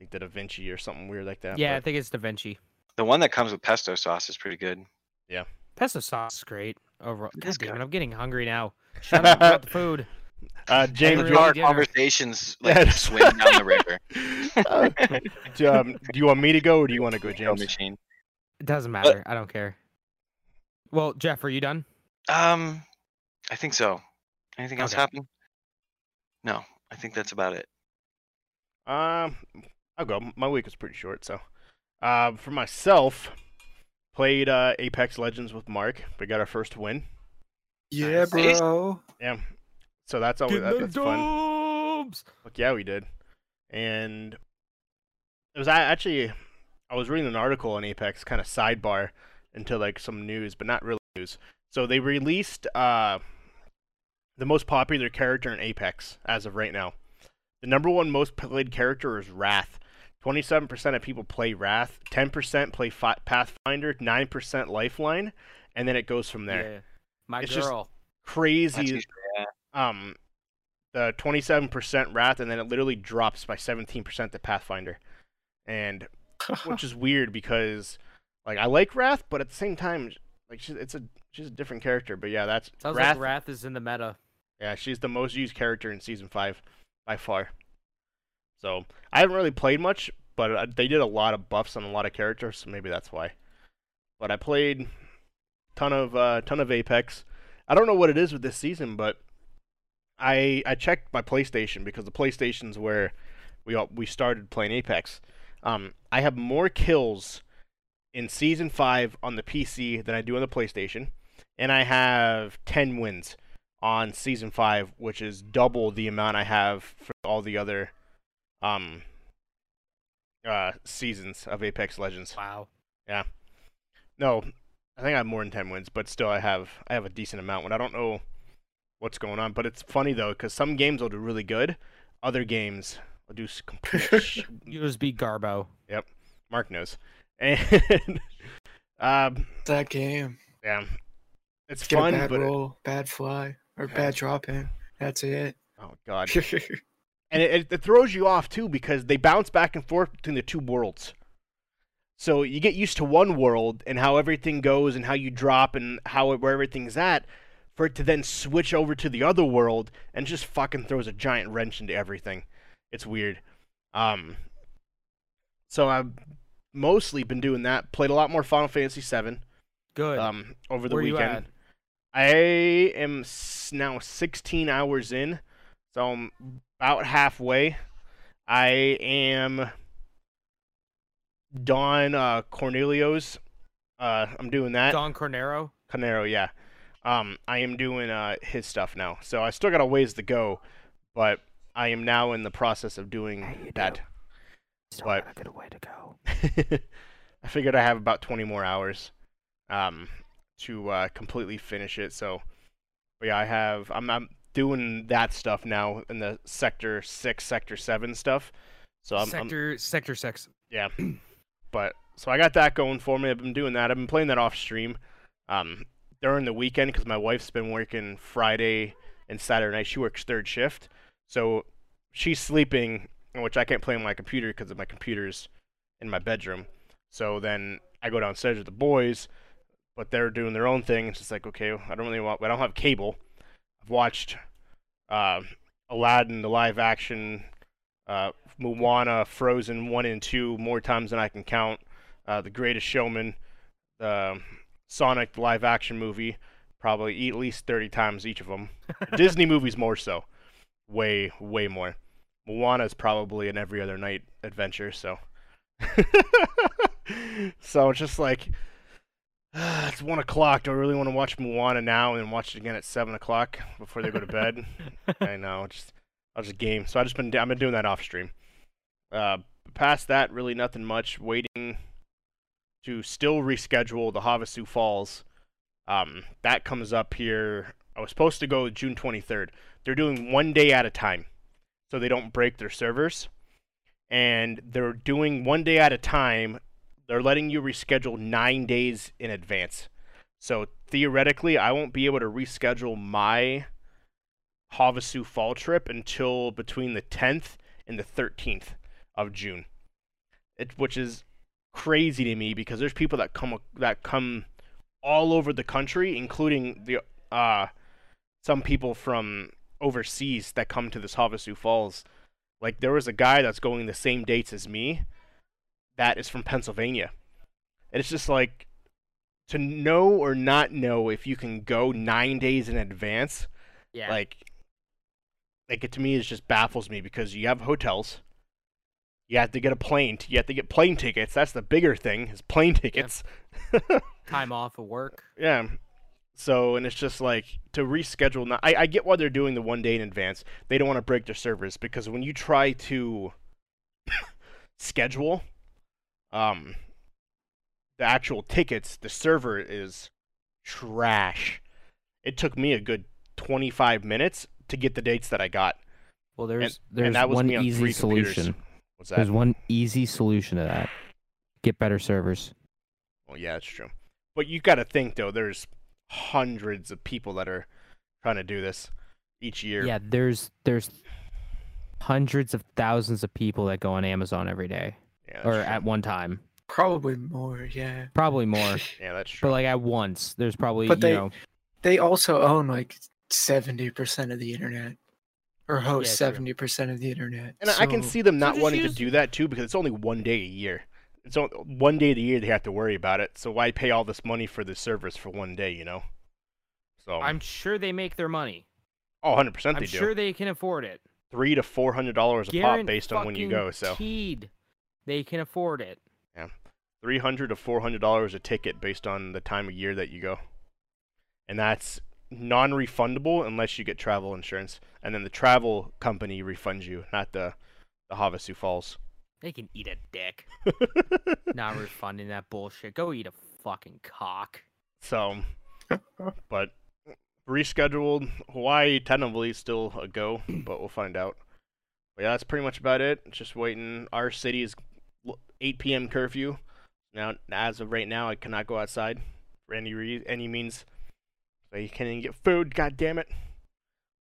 Like the Da Vinci or something weird like that. yeah. I think it's Da Vinci. The one that comes with pesto sauce is pretty good. Yeah. Pesto sauce is great. Overall, God damn good. it, I'm getting hungry now. Shut up about the food. Uh, James, really Our dinner. conversations like that's- swim down the river. uh, do, um, do you want me to go or do you want to go, Go James? machine. It doesn't matter. I don't care. Well, Jeff, are you done? Um, I think so. Anything else Okay. happen? No, I think that's about it. Um, I'll go. My week was pretty short, so. Uh, for myself, played uh, Apex Legends with Mark. We got our first win. Yeah, Nice. bro. Yeah. So that's always that, that's fun. fun. Fuck yeah, we did. And it was a- actually I was reading an article on Apex, kind of sidebar into like some news, but not really news. So they released uh, the most popular character in Apex as of right now. The number one most played character is Wraith. 27% of people play Wraith, 10% play Fi- Pathfinder, 9% Lifeline, and then it goes from there. Yeah. My It's girl. That's Crazy. usually- yeah. Um, the 27% Wraith, and then it literally drops by 17% to Pathfinder, and which is weird because like I like Wraith, but at the same time, like she's it's a she's a different character. But yeah, that's Sounds Wraith. like Wraith is in the meta. Yeah, she's the most used character in season five by far. So I haven't really played much, but uh, they did a lot of buffs on a lot of characters, so maybe that's why. But I played ton of uh, ton of Apex. I don't know what it is with this season, but I I checked my PlayStation because the PlayStation's where we all, we started playing Apex. Um, I have more kills in season five on the PC than I do on the PlayStation, and I have ten wins on season five, which is double the amount I have for all the other um uh seasons of Apex Legends. Wow. Yeah. No, I think I have more than ten wins, but still I have I have a decent amount. When I don't know what's going on, but it's funny though because some games will do really good, other games will do s- complete. sh- USB Garbo. Yep. Mark knows, and um that game. yeah, it's Get fun, a bad but it- roll, bad fly, or Yeah. bad drop in. That's it. oh god, and it, it, throws you off too because they bounce back and forth between the two worlds. So you get used to one world and how everything goes and how you drop and how where everything's at, for it to then switch over to the other world and just fucking throws a giant wrench into everything. It's weird. Um. So I've mostly been doing that. Played a lot more Final Fantasy VII. Good. Um, over the Where weekend. I am now 16 hours in, so I'm about halfway. I am Don uh, Cornelius. Uh, I'm doing that. Don Corneo. Canero, yeah. Um, I am doing uh, his stuff now, so I still got a ways to go, but I am now in the process of doing Hey, you that. Still What? got a good way to go. I figured I have about 20 more hours um, to uh, completely finish it. So, but yeah, I have. I'm, I'm doing that stuff now in the sector six, sector seven stuff. So I'm, I'm sector Sector Six. yeah. But so I got that going for me. I've been doing that. I've been playing that off stream um, during the weekend because my wife's been working Friday and Saturday night. She works third shift, so she's sleeping, which I can't play on my computer because my computer's in my bedroom. So then I go downstairs with the boys, but they're doing their own thing. It's just like okay, I don't really want. I don't have cable. I've watched uh, Aladdin, the live action uh, Moana, Frozen one and two more times than I can count. Uh, the Greatest Showman, the Sonic the live action movie, probably at least thirty times each of them. Disney movies more so, way way more. Moana is probably an every other night adventure. So, so it's just like. it's one o'clock. Do I really want to watch Moana now and watch it again at seven o'clock before they go to bed? I know. Just I'll just game. So I just been I've been doing that off stream. Uh, past that, really nothing much. Waiting to still reschedule the Havasu Falls. Um, that comes up here. I was supposed to go June 23rd. They're doing one day at a time, so they don't break their servers. And they're doing one day at a time. They're letting you reschedule nine days in advance. So theoretically, I won't be able to reschedule my Havasu fall trip until between the 10th and the 13th of June. It, which is crazy to me because there's people that come that come all over the country, including the uh some people from overseas that come to this Havasu Falls. Like there was a guy that's going the same dates as me that is from Pennsylvania. And it's just like to know or not know if you can go 9 days in advance Yeah. like like it to me it just baffles me because you have hotels you have to get a plane t- you have to get plane tickets that's the bigger thing is plane tickets time off of work. yeah so and it's just like to reschedule now I, I get why they're doing the one day in advance they don't want to break their servers because when you try to schedule Um, the actual tickets, the server is trash. It took me a good 25 minutes to get the dates that I got. Well, there's and there's that was one on easy solution. What's that? There's one easy solution to that. Get better servers. Well, yeah, that's true. But you got to think though, there's hundreds of people that are trying to do this each year. Yeah, there's there's hundreds of thousands of people that go on Amazon every day yeah or true. at one time. Probably more, yeah. Probably more, yeah, that's true. but like at once. There's probably But you they- know They also own like seventy percent of the internet, or host Yeah, seventy percent of the internet. and I I can see them not just wanting use- to do that too because it's only one day a year. It's only one day of the year they have to worry about it. So why pay all this money for the servers for one day? You know. So I'm sure they make their money. oh, 100 percent I'm they do. sure they can afford it. Three to four hundred dollars a pop based on when you go. So Guaranteed they can afford it. Yeah, three hundred to four hundred dollars a ticket based on the time of year that you go, and that's non-refundable unless you get travel insurance, and then the travel company refunds you, not the the Havasu Falls. They can eat a dick. Not refunding that bullshit. Go eat a fucking cock. so, but rescheduled Hawaii tentatively is still a go, but we'll find out. But yeah, that's pretty much about it. Just waiting. Our city's l- 8 p.m. curfew. Now, as of right now, I cannot go outside for any re- any means. So you can't even get food. God damn it!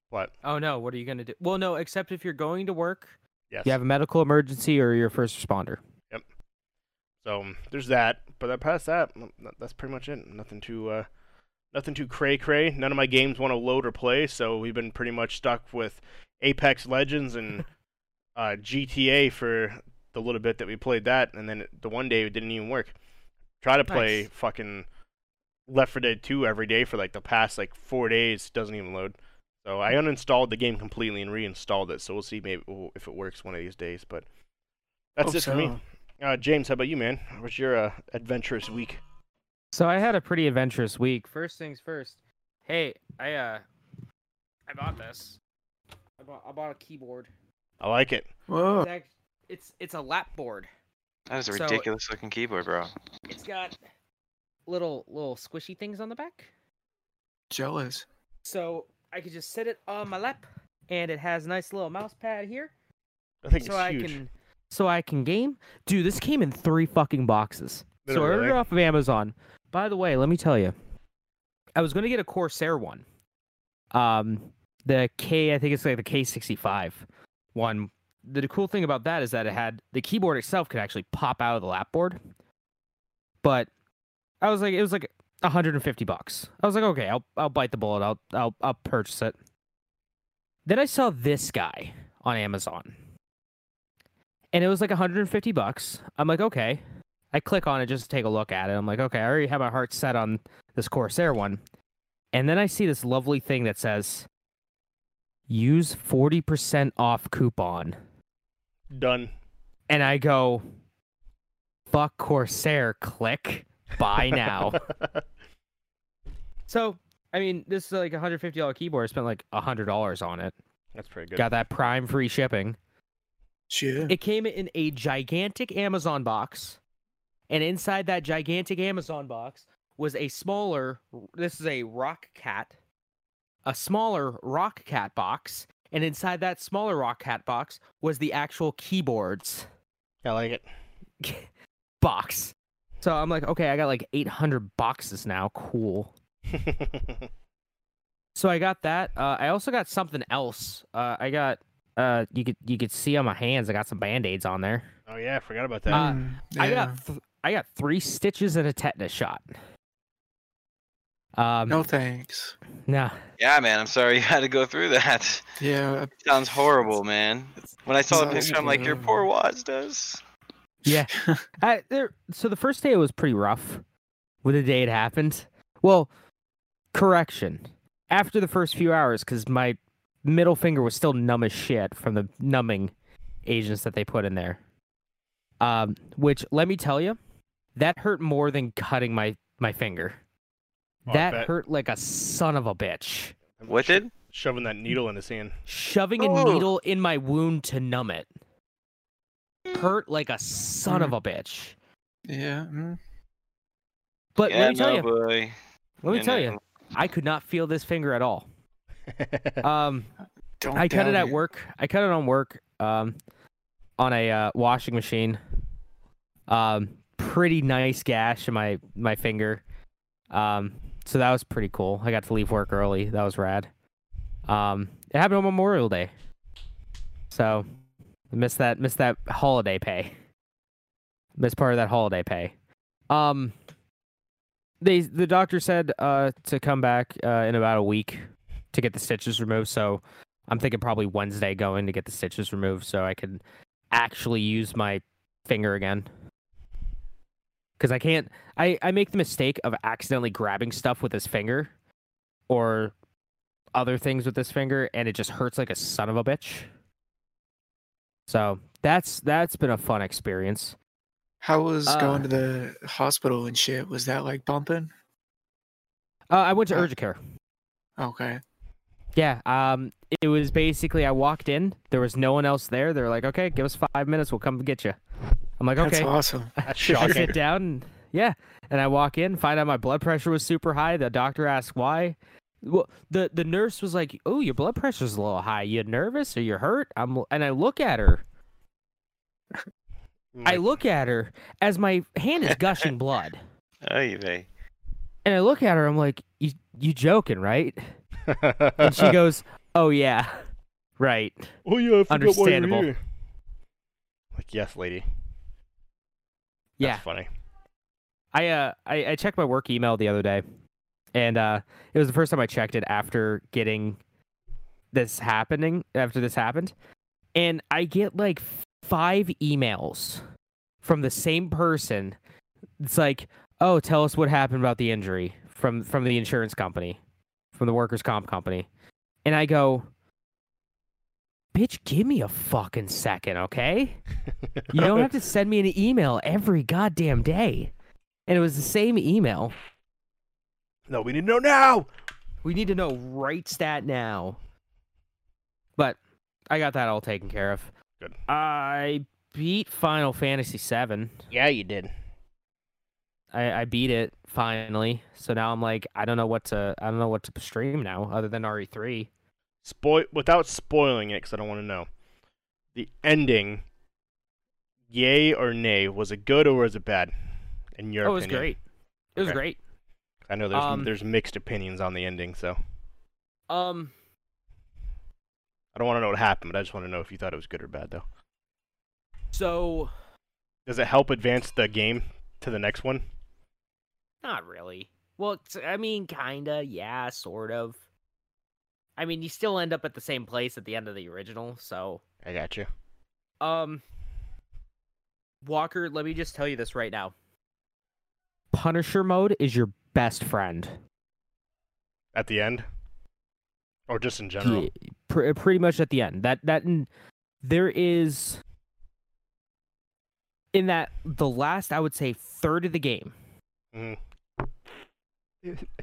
What? Oh no, what are you gonna do? Well, no, except if you're going to work, yes. you have a medical emergency, or you're a first responder. Yep. So um, there's that. But past that, that's pretty much it. Nothing too, uh, nothing too cray cray. None of my games want to load or play, so we've been pretty much stuck with Apex Legends and uh, GTA for the little bit that we played that, and then the one day it didn't even work. Try to play Nice. fucking Left 4 Dead 2 every day for like the past like four days. Doesn't even load. So I uninstalled the game completely and reinstalled it. So we'll see maybe if it works one of these days. But that's Hope it for me. Uh, James, how about you, man? What's your uh, adventurous week? So I had a pretty adventurous week. First things first. Hey, I uh, I bought this. I bought I bought a keyboard. I like it. Whoa. It's act- it's, it's a lap board. That is a So- ridiculous looking keyboard, bro. It's got little little squishy things on the back. Jealous. So I could just sit it on my lap, and it has a nice little mouse pad here, I think so it's I huge. can so I can game. Dude, this came in three fucking boxes. Did so it I ordered it off of Amazon. By the way, let me tell you, I was gonna get a Corsair one. Um, the K, I think it's like the K65 one. The cool thing about that is that it had the keyboard itself could actually pop out of the lap board. But I was like, it was like 150 bucks. I was like, okay, I'll I'll bite the bullet. I'll I'll I'll purchase it. Then I saw this guy on Amazon. And it was like 150 bucks. I'm like, okay. I click on it just to take a look at it. I'm like, okay, I already have my heart set on this Corsair one. And then I see this lovely thing that says use 40% off coupon. Done. And I go, fuck Corsair, click, buy now. so, I mean, this is like a $150 keyboard. I spent like $100 on it. That's pretty good. Got that prime free shipping. Shit. It came in a gigantic Amazon box, and inside that gigantic Amazon box was a smaller. This is a Roccat, a smaller Roccat box, and inside that smaller Roccat box was the actual keyboards I like it. box. So I'm like, okay, I got like 800 boxes now. Cool. So I got that. Uh, I also got something else. Uh, I got. Uh, you could you could see on my hands. I got some band aids on there. oh yeah, I forgot about that. Uh, Mm, I got th- I got three stitches and a tetanus shot. Um, No thanks. nah. Yeah, man. I'm sorry you had to go through that. Yeah. Sounds horrible, man. When I saw the picture, I'm like, your poor Watts does. Yeah. I, there. So the first day it was pretty rough. With the day it happened. Well, correction. After the first few hours, because my middle finger was still numb as shit from the numbing agents that they put in there. Um, which let me tell you, that hurt more than cutting my my finger. Oh, that hurt like a son of a bitch. What did? Shoving that needle in his hand. Shoving a Oh. needle in my wound to numb it hurt like a son of a bitch. Yeah. mm. But yeah, let me tell no, you, boy. let me You tell know. you, I could not feel this finger at all. Um, Don't I cut it doubt at work. I cut it on work. Um, on a uh, washing machine. Um, pretty nice gash in my my finger. Um, so that was pretty cool. I got to leave work early. That was rad. Um, it happened on Memorial Day. So, I missed that missed that holiday pay. Missed part of that holiday pay. Um, they the doctor said uh to come back uh in about a week to get the stitches removed. So I'm thinking probably Wednesday going to get the stitches removed so I can actually use my finger again. Because I can't, I, I make the mistake of accidentally grabbing stuff with this finger or other things with this finger and it just hurts like a son of a bitch. So that's that's been a fun experience. How was Uh, going to the hospital and shit? Was that like bumping? Uh, I went to Uh, urgent care. Okay. Yeah, um, it was basically I walked in, there was no one else there. They're like, "Okay, give us five minutes, we'll come get you." I'm like, That's "Okay." awesome. I sit down, and, yeah, and I walk in, find out my blood pressure was super high. The doctor asks why. Well, the the nurse was like, "Oh, your blood pressure's a little high. You nervous or you hurt?" I'm and I look at her. I look at her as my hand is gushing blood, Oy vey. and I look at her. I'm like, "You you joking, right?" And she goes, "Oh yeah, right." "Oh yeah, I forgot why you're Understandable. here." Like, yes, lady. That's Yeah. funny. I uh I, I checked my work email the other day, and uh it was the first time I checked it after getting this happening after this happened, and I get like five emails from the same person. It's like, oh, tell us what happened about the injury from from the insurance company, from the workers' comp company, and I go, bitch, give me a fucking second, okay? You don't have to send me an email every goddamn day. And it was the same email. No, we need to know now. We need to know right stat now. But I got that all taken care of. Good. I beat Final Fantasy VII. Yeah, you did. I, I beat it finally. So now I'm like, I don't know what to I don't know what to stream now other than RE3. Spoil without spoiling it, because I don't want to know. The ending, yay or nay, was it good or was it bad? In your oh, it was great. It was Okay. great. I know there's Um, there's mixed opinions on the ending, so Um I don't want to know what happened, but I just want to know if you thought it was good or bad, though. so Does it help advance the game to the next one? Not really. Well, I mean, kinda, yeah, sort of. I mean, you still end up at the same place at the end of the original, so. I got you. Um, Walker, let me just tell you this right now. Punisher mode is your best friend. At the end, or just in general? Ye- pr- pretty much at the end. That that n- there is in that the last I would say third of the game. Mhm.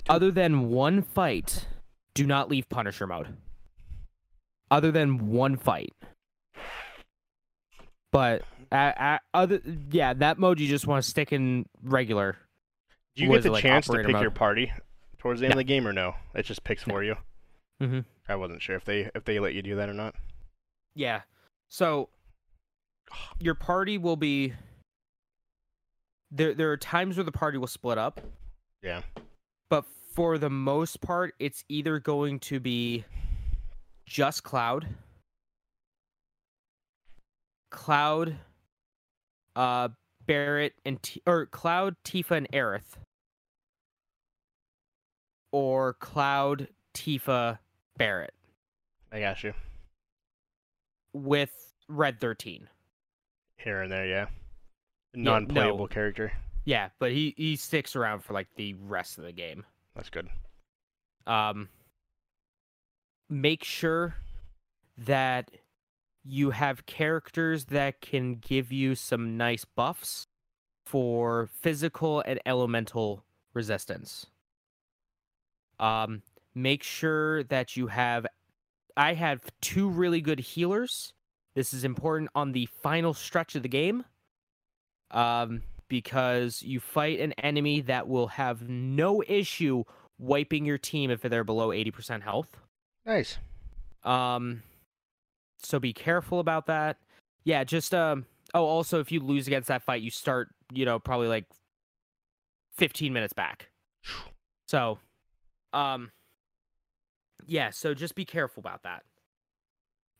other than one fight, do not leave Punisher mode. Other than one fight. But uh, uh, other yeah, that mode you just want to stick in regular. Do you get the like, chance to pick your party towards the end No. of the game, or no? It just picks No. for you. Mm-hmm. I wasn't sure if they if they let you do that or not. Yeah. So your party will be there there are times where the party will split up, Yeah. but for the most part it's either going to be just Cloud Cloud uh Barret and T- or Cloud, Tifa and Aerith or Cloud, Tifa, Barret I got you. with Red 13. Here and there, yeah. Yeah, Non-playable no. character. Yeah, but he he sticks around for like the rest of the game. That's good. Um make sure that you have characters that can give you some nice buffs for physical and elemental resistance. Um make sure that you have I have two really good healers. This is important on the final stretch of the game. Um because you fight an enemy that will have no issue wiping your team if they're below 80% health. Nice. Um, so be careful about that. Yeah, just um. Oh, also, if you lose against that fight, you start, you know, probably like 15 minutes back. So, um, yeah. So just be careful about that.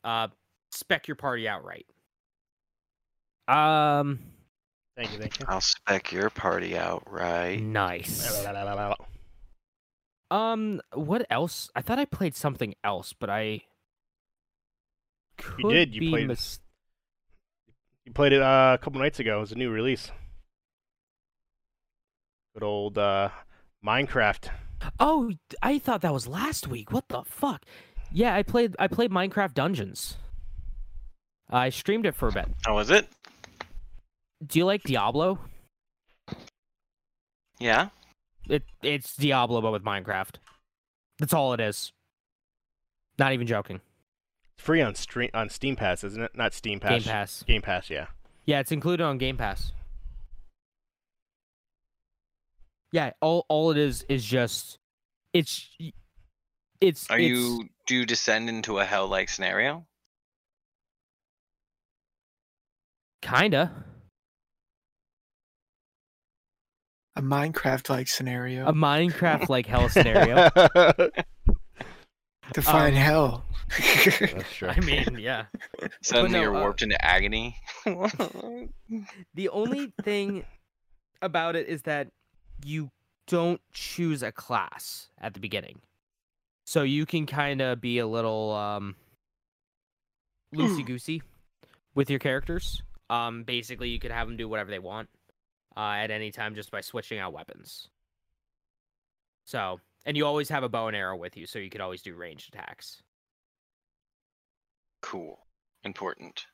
Uh, spec your party out right. Um, Thank you, thank you. I'll spec your party out, right? nice. Um, what else? I thought I played something else, but I. You did, you be played- mis- You played it uh, a couple nights ago. It was a new release. Good old uh, Minecraft. Oh, I thought that was last week. What the fuck? Yeah, I played. I played Minecraft Dungeons. I streamed it for a bit. How was it? Do you like Diablo? Yeah. It it's Diablo but with Minecraft. That's all it is. Not even joking. It's free on stream on Steam Pass, isn't it? Not Steam Pass. Game Pass. Game Pass, yeah. Yeah, it's included on Game Pass. Yeah, all all it is is just it's it's Are it's, you do you descend into a hell-like scenario? kinda A Minecraft like scenario. a Minecraft like hell scenario. Define um, hell. That's true. I mean, yeah. Suddenly no, you're uh, warped into agony. The only thing about it is that you don't choose a class at the beginning. So you can kind of be a little um loosey goosey with your characters. Um basically you could have them do whatever they want uh at any time just by switching out weapons. So, and you always have a bow and arrow with you so you could always do ranged attacks. cool. Important.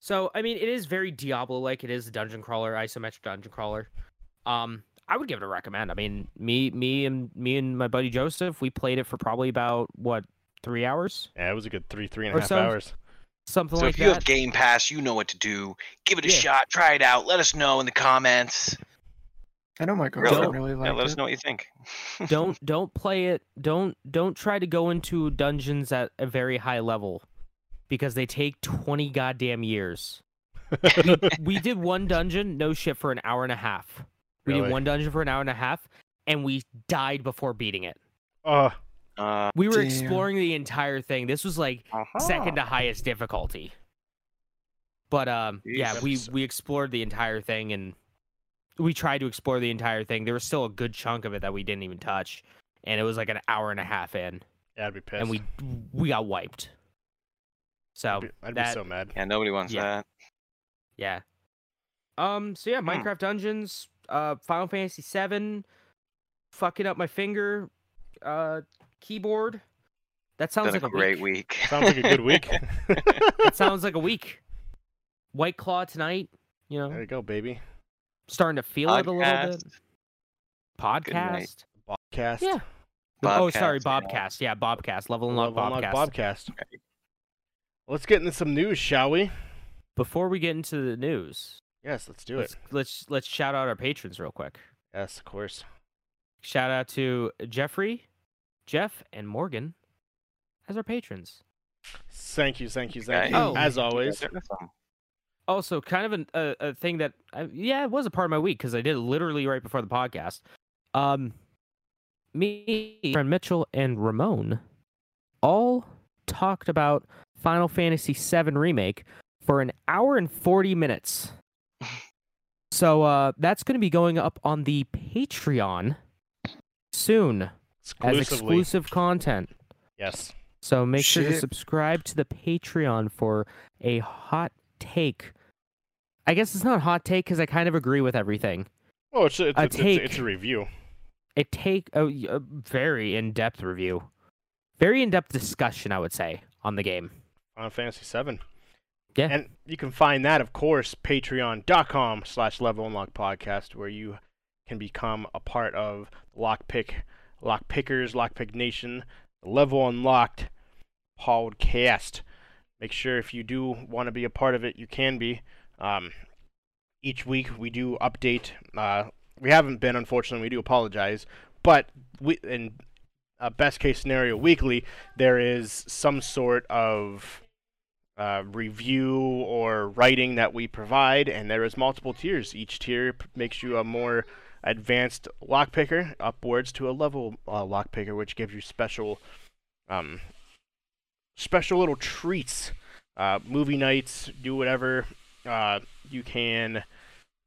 So, I mean, it is very Diablo like. It is a dungeon crawler, isometric dungeon crawler. Um, I would give it a recommend. I mean, me, me, and me and my buddy Joseph, we played it for probably about what three hours, Yeah, it was a good three, three and Or a half so. hours. Something So like if you have. Game Pass, you know what to do. Give it a Yeah. shot. Try it out. Let us know in the comments. I know my Really? girlfriend really Yeah, liked let us know what you think. don't don't play it. Don't don't try to go into dungeons at a very high level, because they take twenty goddamn years. we, we did one dungeon, no shit, for an hour and a half. We Really? did one dungeon for an hour and a half, and we died before beating it. Oh, Uh, We were Damn. exploring the entire thing. This was like second to highest difficulty. But um, yeah, Jeez. we we explored the entire thing and we tried to explore the entire thing. There was still a good chunk of it that we didn't even touch, and it was like an hour and a half in, yeah, I'd be pissed. and we we got wiped. So I'd be, I'd that- be so mad. yeah, nobody wants Yeah. that. yeah. Um. So yeah, Minecraft Dungeons, uh, Final Fantasy VII, fucking up my finger, uh, keyboard. That sounds Been like a great week. week. Sounds like a good week. it sounds like a week. White Claw tonight, you know, there you go, baby. starting to feel it a little bit. Podcast. Good night. Podcast. Podcast. Yeah. oh, sorry, Bobcast, Bobcast. Yeah, Bobcast. Level Unlock Level Unlock Bobcast. Bobcast. Let's get into some news, shall we? Before we get into the news, Yes, let's do let's, it. let's let's shout out our patrons real quick. Yes, of course. Shout out to Jeffrey, Jeff, and Morgan as our patrons. Thank you, thank you, thank Yeah, you. Oh. As always. Also, kind of an, a, a thing that, I, yeah, it was a part of my week because I did it literally right before the podcast. Um, me, friend Mitchell, and Ramon all talked about Final Fantasy VII Remake for an hour and 40 minutes. so uh, that's going to be going up on the Patreon soon as exclusive content. Yes. So make sure to subscribe to the Patreon for a hot take. I guess it's not a hot take because I kind of agree with everything. Oh, it's, it's, A it's, it's, it's a review. A take oh, a, a very in-depth review, very in-depth discussion, I would say, on the game. Final Fantasy Seven. Yeah. And you can find that, of course, patreon.com slash level unlock podcast, where you can become a part of Lockpick, Lockpickers, Lockpick Nation, Level Unlocked podcast. Make sure if you do want to be a part of it, you can be. Um, each week we do update. Uh, we haven't been, unfortunately. We do apologize, but we in a best case scenario weekly, there is some sort of uh, review or writing that we provide, and there is multiple tiers. Each tier makes you a more advanced lockpicker, upwards to a level uh, lockpicker, which gives you special, um, special little treats. Uh, movie nights, do whatever uh, you can.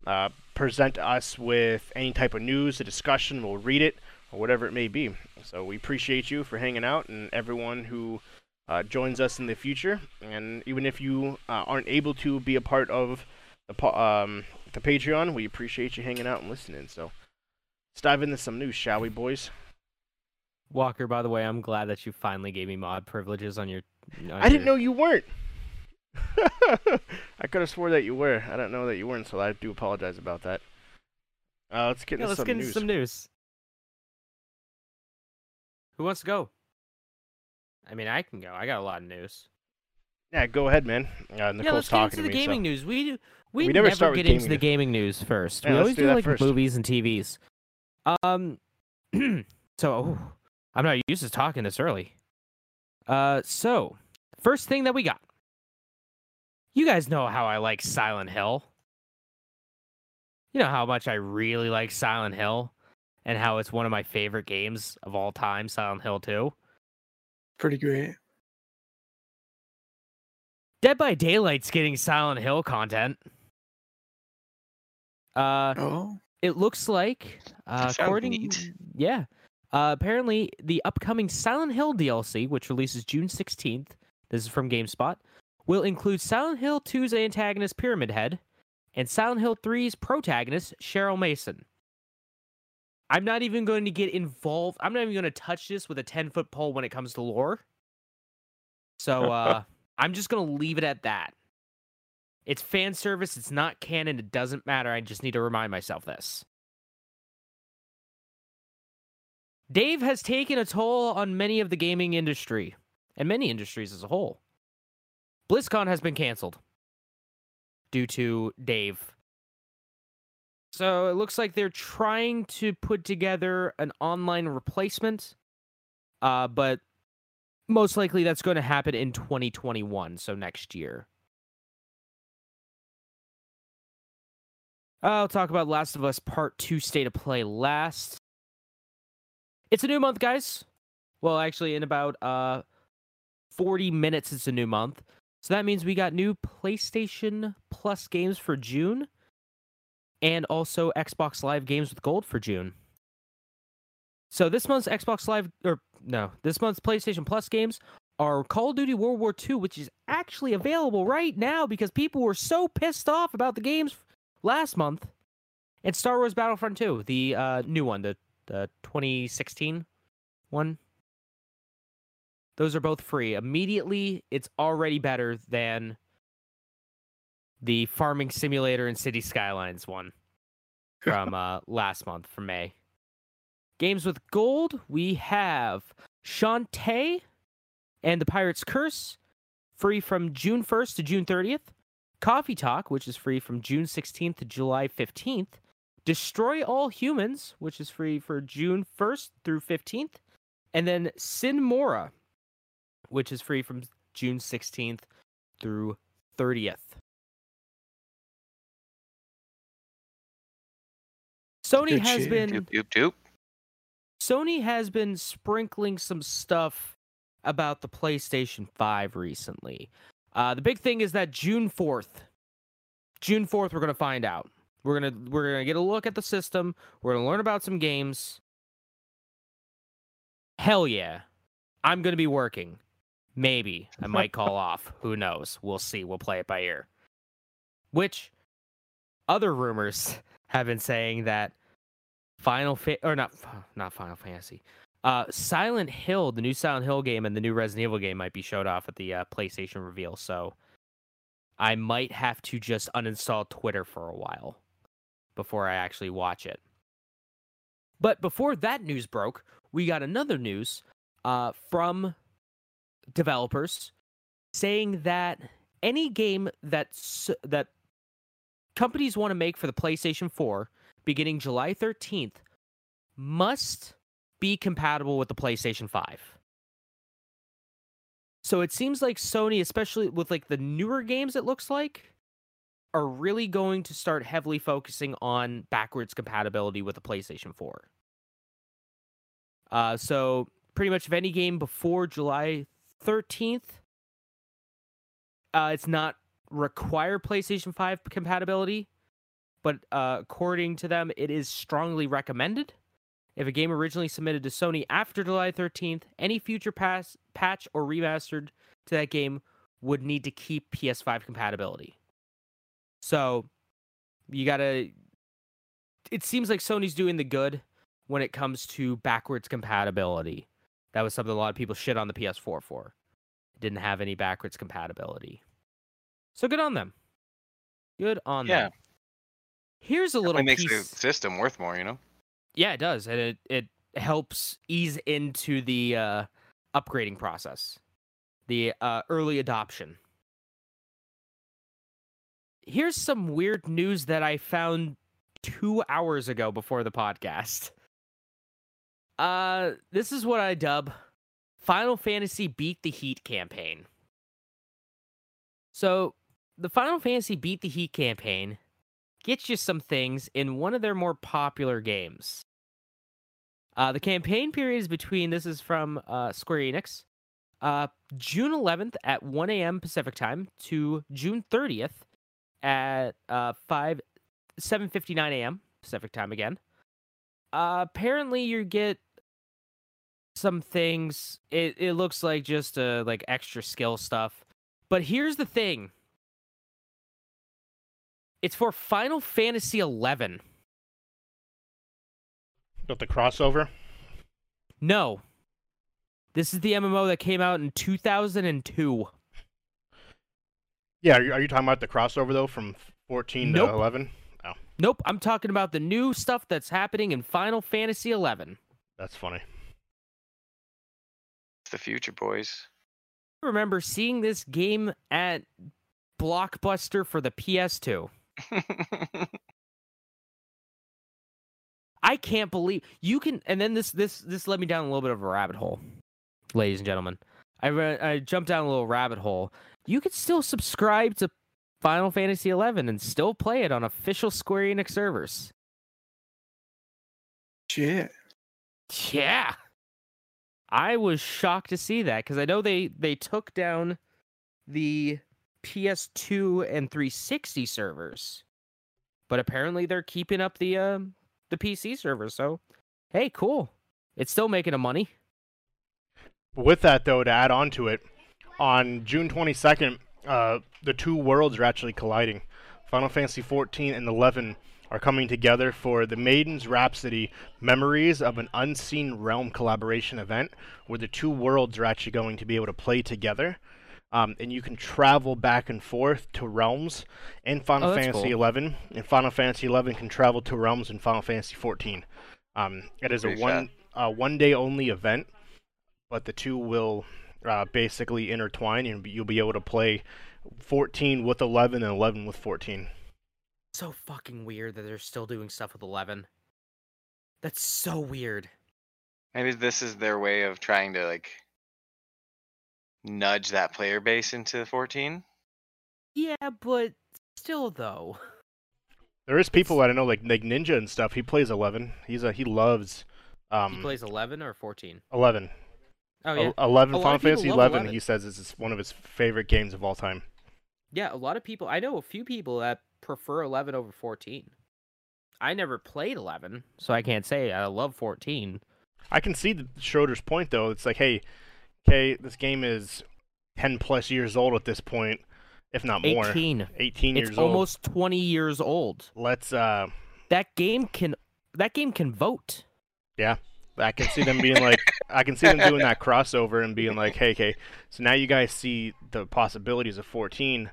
Uh, present us with any type of news, a discussion. We'll read it or whatever it may be. So we appreciate you for hanging out and everyone who uh, joins us in the future. And even if you uh, aren't able to be a part of the um, the Patreon, we appreciate you hanging out and listening. So let's dive into some news, shall we, boys? Walker, by the way, I'm glad that you finally gave me mod privileges on your. On I didn't know you weren't. I could have swore that you were. I don't know that you weren't, so I do apologize about that. Uh, let's get Yeah, into let's some get news. some news. Who wants to go? I mean, I can go. I got a lot of news. Yeah, go ahead, man. Uh, yeah, Nicole's let's get talking into the to me. so- gaming news. We we, We never never, start with get into gaming the news. gaming news first. Yeah, we always do do, like first. movies and TVs. Um, so oh, I'm not used to talking this early. Uh, so first thing that we got. You guys know how I like Silent Hill. You know how much I really like Silent Hill, and how it's one of my favorite games of all time. Silent Hill 2. Pretty great. Dead by Daylight's getting Silent Hill content. Uh, Oh, it looks like, uh, according, neat. yeah, uh, apparently the upcoming Silent Hill DLC, which releases June sixteenth, this is from GameSpot, will include Silent Hill 2's antagonist Pyramid Head and Silent Hill 3's protagonist Cheryl Mason. I'm not even going to get involved. I'm not even going to touch this with a 10 foot pole when it comes to lore. So uh, I'm just going to leave it at that. It's fan service. It's not canon. It doesn't matter. I just need to remind myself this. Dave has taken a toll on many of the gaming industry and many industries as a whole. BlizzCon has been canceled due to Dave. So it looks like they're trying to put together an online replacement, uh, but most likely that's going to happen in 2021, so next year. I'll talk about Last of Us Part 2 State of Play last. It's a new month, guys. Well, actually, in about uh 40 minutes, it's a new month. So that means we got new PlayStation Plus games for June and also Xbox Live games with gold for June. So this month's Xbox Live, or no, this month's PlayStation Plus games are Call of Duty World War II, which is actually available right now because people were so pissed off about the games last month, and Star Wars Battlefront 2, the uh, new one, the the 2016 one. Those are both free. Immediately, it's already better than the Farming Simulator and City Skylines one from uh, last month from May. Games with gold, we have Shantae and the Pirate's Curse, free from June 1st to June 30th. Coffee Talk, which is free from June 16th to July 15th. Destroy All Humans, which is free for June 1st through 15th. And then Sine Mora, which is free from June 16th through 30th. Sony Good has been Doop doop doop. Sony has been sprinkling some stuff about the PlayStation 5 recently. Uh, the big thing is that June 4th, June 4th, we're gonna find out. We're gonna we're gonna get a look at the system. We're gonna learn about some games. Hell yeah, I'm gonna be working. Maybe I might call off. Who knows? We'll see. We'll play it by ear. Which other rumors have been saying that Final Fa- or not not Final Fantasy. Uh, Silent Hill, the new Silent Hill game and the new Resident Evil game might be showed off at the uh, PlayStation reveal. So I might have to just uninstall Twitter for a while before I actually watch it. But before that news broke, we got another news uh, from developers saying that any game that's that companies want to make for the PlayStation 4 beginning July 13th must be compatible with the PlayStation 5. So it seems like Sony, especially with like the newer games, it looks like, are really going to start heavily focusing on backwards compatibility with the PlayStation 4. Uh, so pretty much if any game before July 13th, uh, it's not require PlayStation 5 compatibility, but uh, according to them, it is strongly recommended. If a game originally submitted to Sony after July 13th, any future pass, patch or remastered to that game would need to keep PS5 compatibility. So you gotta. It seems like Sony's doing the good when it comes to backwards compatibility. That was something a lot of people shit on the PS4 for. It didn't have any backwards compatibility. So good on them. Good on Yeah. them. Here's a little makes piece. the system worth more, you know. Yeah, it does, and it it helps ease into the uh, upgrading process, the uh, early adoption. Here's some weird news that I found two hours ago before the podcast. Uh, this is what I dub Final Fantasy Beat the Heat campaign. So, the Final Fantasy Beat the Heat campaign gets you some things in one of their more popular games. Uh, the campaign period is between, this is from uh, Square Enix, uh, June 11th at 1 a.m. Pacific time to June 30th at uh, 5, 7.59 a.m. Pacific time again. Uh, apparently you get some things, it, it looks like just uh, like extra skill stuff. But here's the thing. It's for Final Fantasy 11. Got the crossover. No. This is the MMO that came out in 2002. Yeah, are you, are you talking about the crossover though from 14 Nope. to 11? Nope, I'm talking about the new stuff that's happening in Final Fantasy 11. That's funny. It's the future, boys. I remember seeing this game at Blockbuster for the PS2. I can't believe you can and then this this this led me down a little bit of a rabbit hole. Ladies and gentlemen. I re- I jumped down a little rabbit hole. You could still subscribe to Final Fantasy 11 and still play it on official Square Enix servers. Shit. Yeah. I was shocked to see that because I know they they took down the PS2 and 360 servers, but apparently they're keeping up the um the PC servers. So, hey, cool. It's still making a money. With that though, to add on to it, on June 22nd, uh, the two worlds are actually colliding. Final Fantasy 14 and 11 are coming together for the Maiden's Rhapsody Memories of an Unseen Realm collaboration event, where the two worlds are actually going to be able to play together. Um, and you can travel back and forth to realms in Final Oh, Fantasy cool. 11, and Final Fantasy 11 can travel to realms in Final Fantasy 14. Um, it is a one uh, one day only event, but the two will uh, basically intertwine, and you'll be able to play 14 with 11 and 11 with 14. So fucking weird that they're still doing stuff with 11. That's so weird. Maybe this is their way of trying to like nudge that player base into 14. Yeah, but still though. There is people that I know, like like Ninja and stuff. He plays 11. He's a he loves um he plays 11 or 14. 11. Oh yeah. El- 11 A Final Fantasy 11, 11. He says is one of his favorite games of all time. Yeah, a lot of people. I know a few people that prefer 11 over 14. I never played 11, so I can't say I love 14. I can see the Schroeder's point though. It's like, hey, okay, this game is 10 plus years old at this point, if not more. 18. 18 It's years old. almost 20 years old. Let's uh That game can that game can vote. Yeah. I can see them being like, I can see them doing that crossover and being like, hey, okay, so now you guys see the possibilities of 14.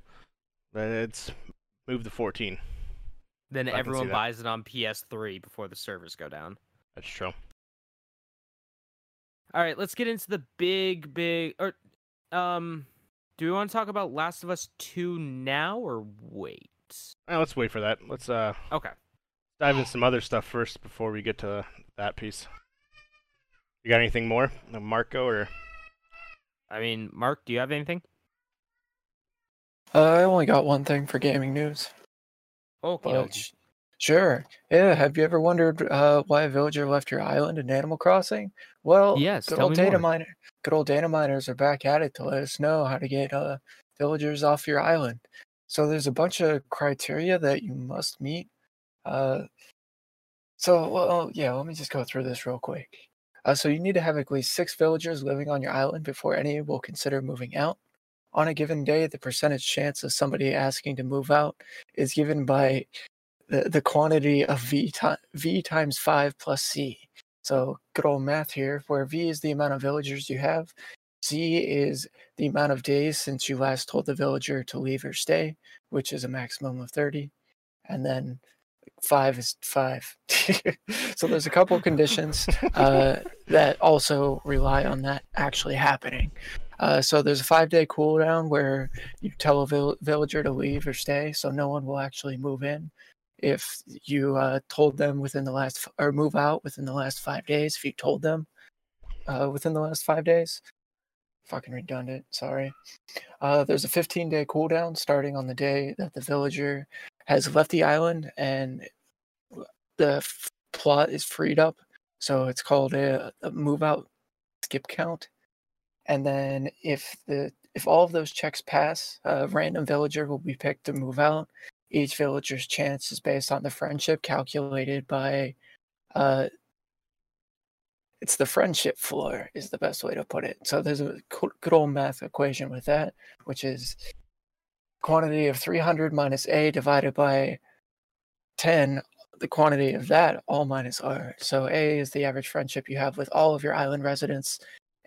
Let's move to 14. Then everyone buys it on PS3 before the servers go down. That's true. All right, let's get into the big big or um do we want to talk about Last of Us 2 now or wait? Uh, let's wait for that. Let's uh Okay. dive into some other stuff first before we get to that piece. You got anything more, Marco? Or I mean, Mark, do you have anything? Uh, I only got one thing for gaming news. Okay. But sh- sure. Yeah. Have you ever wondered uh, why a villager left your island in Animal Crossing? Well, Yes, Good old data more. miner. Good old data miners are back at it to let us know how to get uh, villagers off your island. So there's a bunch of criteria that you must meet. Uh, so well, yeah. Let me just go through this real quick. Uh, so you need to have at least six villagers living on your island before any will consider moving out. On a given day, the percentage chance of somebody asking to move out is given by the, the quantity of v, v times 5 plus c. So good old math here, where v is the amount of villagers you have, c is the amount of days since you last told the villager to leave or stay, which is a maximum of 30, and then 5 is 5. so there's a couple conditions uh, that also rely on that actually happening. Uh, so there's a five day cooldown where you tell a vill- villager to leave or stay, so no one will actually move in. If you uh, told them within the last or move out within the last five days, if you told them uh, within the last five days, fucking redundant. Sorry. Uh, there's a 15 day cooldown starting on the day that the villager has left the island and the f- plot is freed up. So it's called a, a move out skip count. And then if the if all of those checks pass, a random villager will be picked to move out. Each villager's chance is based on the friendship calculated by uh it's the friendship floor is the best way to put it. So there's a good old math equation with that, which is quantity of 300 minus a divided by 10 the quantity of that all minus r so a is the average friendship you have with all of your island residents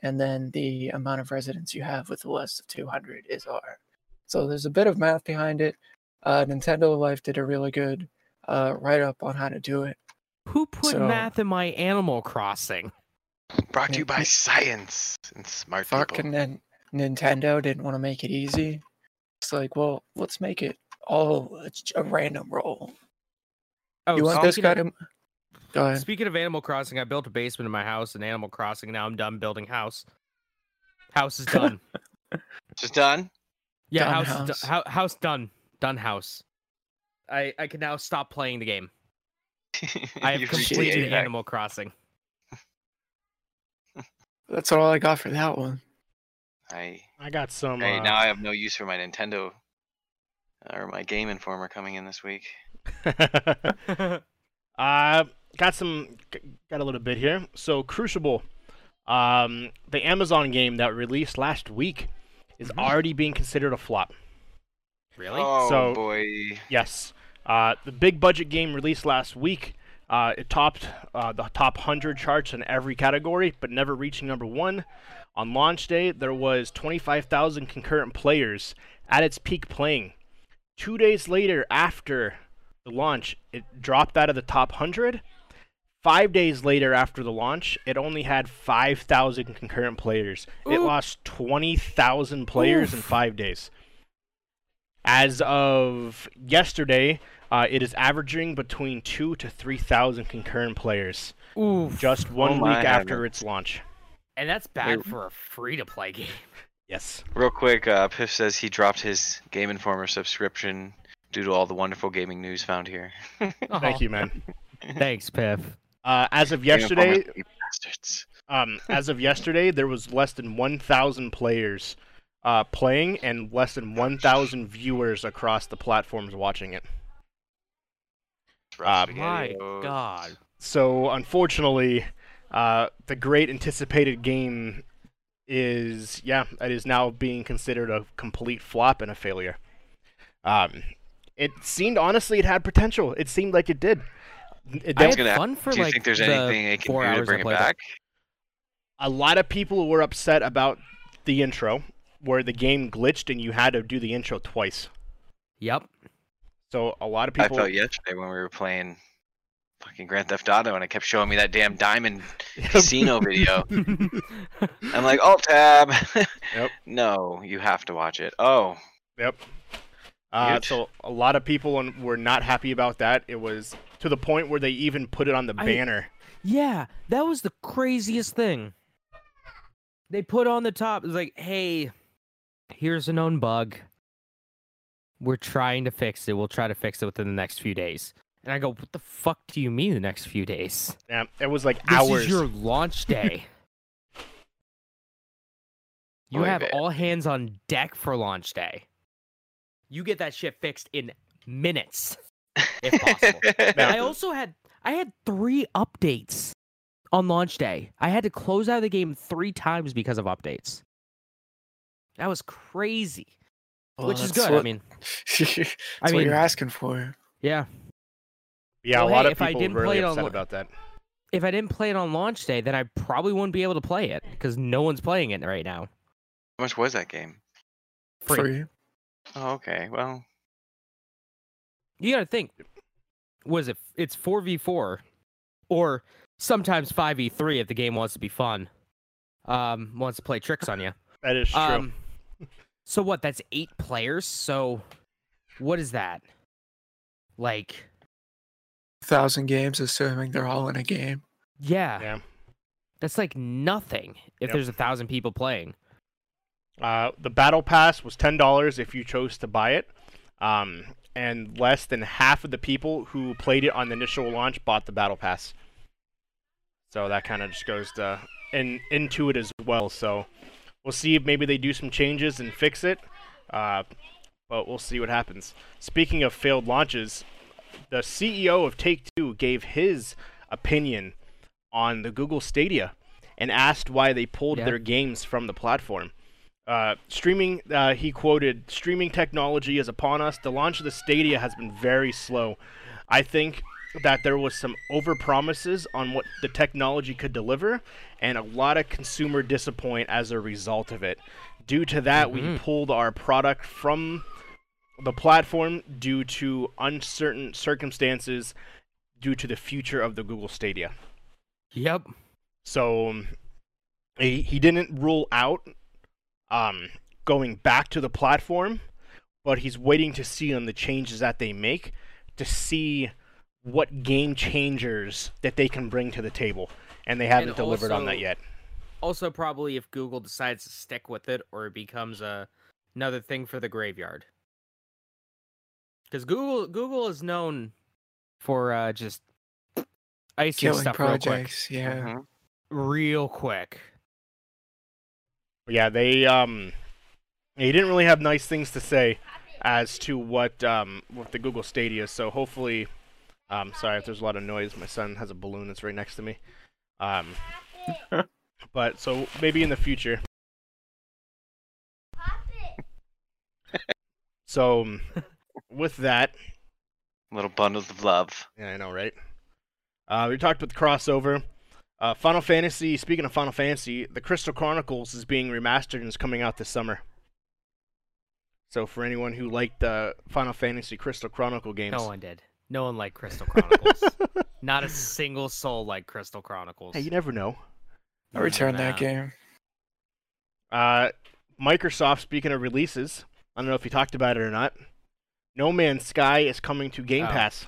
and then the amount of residents you have with less of 200 is r so there's a bit of math behind it uh, nintendo life did a really good uh, write up on how to do it Who put So- math in my Animal Crossing? Brought to you by science and smart fucking people. Nin- nintendo didn't want to make it easy it's like well let's make it all a, a random roll Oh, you want this speaking guy of- to go ahead Speaking of Animal Crossing, I built a basement in my house in Animal Crossing. Now I'm done building house. House is done. Just done. yeah, Done house, Is do- house done. Done house. I I can now stop playing the game. I have You've reached the completed. Animal Crossing. that's all i got for that one I I got some. Hey, uh, now I have no use for my Nintendo or my Game Informer coming in this week. uh, got some. Got a little bit here. So Crucible, um, the Amazon game that released last week, is Mhm. already being considered a flop. Really? Oh So- boy. Yes. Uh, the big budget game released last week. Uh, it topped uh, the top 100 charts in every category, but never reaching number one. On launch day, there was 25,000 concurrent players at its peak playing. Two days later, after the launch, it dropped out of the top 100. Five days later, after the launch, it only had 5,000 concurrent players. It Oof. lost 20,000 players in five days. As of yesterday, uh, it is averaging between two to three thousand concurrent players Oof. just one my week after heavens. its launch. and that's bad Wait. for a free to play game. Yes. Real quick, uh, Piff says he dropped his Game Informer subscription due to all the wonderful gaming news found here. Thank you, man. Thanks, Piff. Uh, as of yesterday, um, as of yesterday, there was less than one thousand players uh, playing and less than one thousand viewers across the platforms watching it. Uh, My. God. So unfortunately, uh, the great anticipated game is yeah, it is now being considered a complete flop and a failure. Um, it seemed honestly it had potential. It seemed like it did. It, I there- had gonna- fun for Do you like think there's the anything they can do to bring it played back? a lot of people were upset about the intro, where the game glitched and you had to do the intro twice. Yep. So a lot of people. I people. felt yesterday when we were playing fucking Grand Theft Auto and it kept showing me that damn diamond casino video. I'm like, alt tab. Yep. No, you have to watch it. Oh, Yep. Uh, so a lot of people were not happy about that. It was to the point where they even put it on the I- banner. Yeah, that was the craziest thing. They put on the top, it's like, hey, here's a known bug. We're trying to fix it. We'll try to fix it within the next few days. And I go, what the fuck do you mean the next few days? Yeah, it was like This hours. is your launch day. you have all hands on deck for launch day. You get that shit fixed in minutes. if possible. I also had I had three updates on launch day. I had to close out of the game three times because of updates. That was crazy, Well, which is that's good. I mean, that's I what mean, you're asking for. yeah. yeah, Well, a lot hey, of if I people didn't were really play it on upset about that. If I didn't play it on launch day, then I probably wouldn't be able to play it because no one's playing it right now. How much was that game? Free. Free. Oh, okay. Well, You got to think. Was it? It's four v four, or sometimes five v three if the game wants to be fun. Um, wants to play tricks on you. That is true. Um, so what? That's eight players. So, what is that? Like, Thousand games, assuming they're all in a game. yeah, Yeah. that's like nothing if Yep. there's a thousand people playing. Uh, the battle pass was ten dollars if you chose to buy it, um, and less than half of the people who played it on the initial launch bought the battle pass. So that kind of just goes to in into it as well. So we'll see if maybe they do some changes and fix it, uh, but we'll see what happens. Speaking of failed launches, the CEO of Take Two gave his opinion on the Google Stadia and asked why they pulled Yeah. their games from the platform. Uh, streaming, uh, he quoted, streaming technology is upon us. The launch of the Stadia has been very slow. I think that there was some overpromises on what the technology could deliver, and a lot of consumer disappoint as a result of it. Due to that, we Mhm. pulled our product from the platform due to uncertain circumstances due to the future of the Google Stadia. Yep. So um, he, he didn't rule out um, going back to the platform, but he's waiting to see on the changes that they make to see what game changers that they can bring to the table. And they haven't delivered on that yet. Also, probably if Google decides to stick with it, or it becomes a another thing for the graveyard. Because Google Google is known for uh, just icing Killing stuff real quick, projects. Yeah. mhm. real quick. Yeah, they um, he didn't really have nice things to say as to what um with the Google Stadia. So hopefully, um, sorry if there's a lot of noise. My son has a balloon that's right next to me. Um, but so maybe in the future. So um, with that, little bundles of love. yeah, I know, right? Uh, we talked with crossover. Uh, Final Fantasy. Speaking of Final Fantasy, the Crystal Chronicles is being remastered and is coming out this summer. So for anyone who liked the Final Fantasy Crystal Chronicle games, No one did. No one liked Crystal Chronicles. Not a single soul liked Crystal Chronicles. hey, you never know. I returned that game. Uh, Microsoft. Speaking of releases, I don't know if you talked about it or not. No Man's Sky is coming to Game Oh. Pass.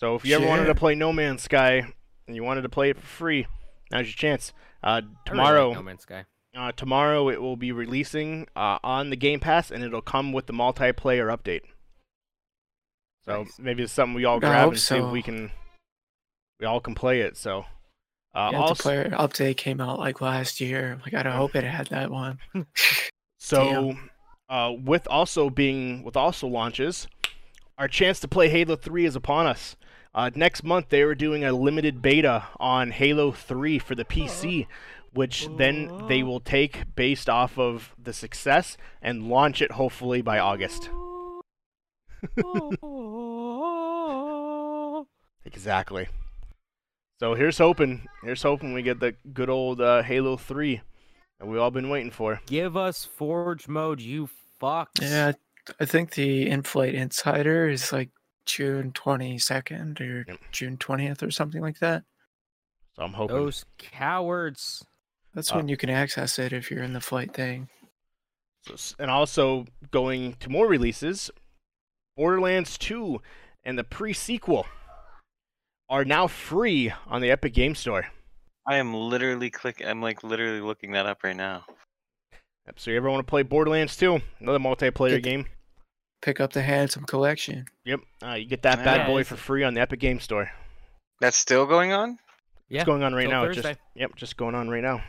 So if you ever wanted to play No Man's Sky and you wanted to play it for free, now's your chance. Uh, I really like tomorrow, No Man's Sky. Uh, tomorrow it will be releasing uh, on the Game Pass, and it'll come with the multiplayer update. So Nice. maybe it's something we all grab and see if we can, we all can play it. So, uh, yeah, also, the player update came out like last year. Like, I hope it had that one. so uh, with also being with also launches, our chance to play Halo 3 is upon us. Uh, next month they were doing a limited beta on Halo 3 for the PC, which then they will take based off of the success and launch it hopefully by August. Exactly. So here's hoping. Here's hoping we get the good old uh, Halo 3 that we've all been waiting for. Give us Forge mode, you fucks. Yeah, I think the Inflight Insider is like June 22nd or Yep. June 20th or something like that. So I'm hoping. Those cowards. That's Uh, when you can access it if you're in the flight thing. And also going to more releases, Borderlands 2 and the pre-sequel are now free on the Epic Game Store. I am literally click. I'm like literally looking that up right now. Yep, So you ever want to play Borderlands 2, another multiplayer Get- game? Pick up the handsome collection. Yep, uh, you get that bad Yeah, boy for free on the Epic Game Store. That's still going on. Yeah. It's going on right till now. It's just yep, just going on right now.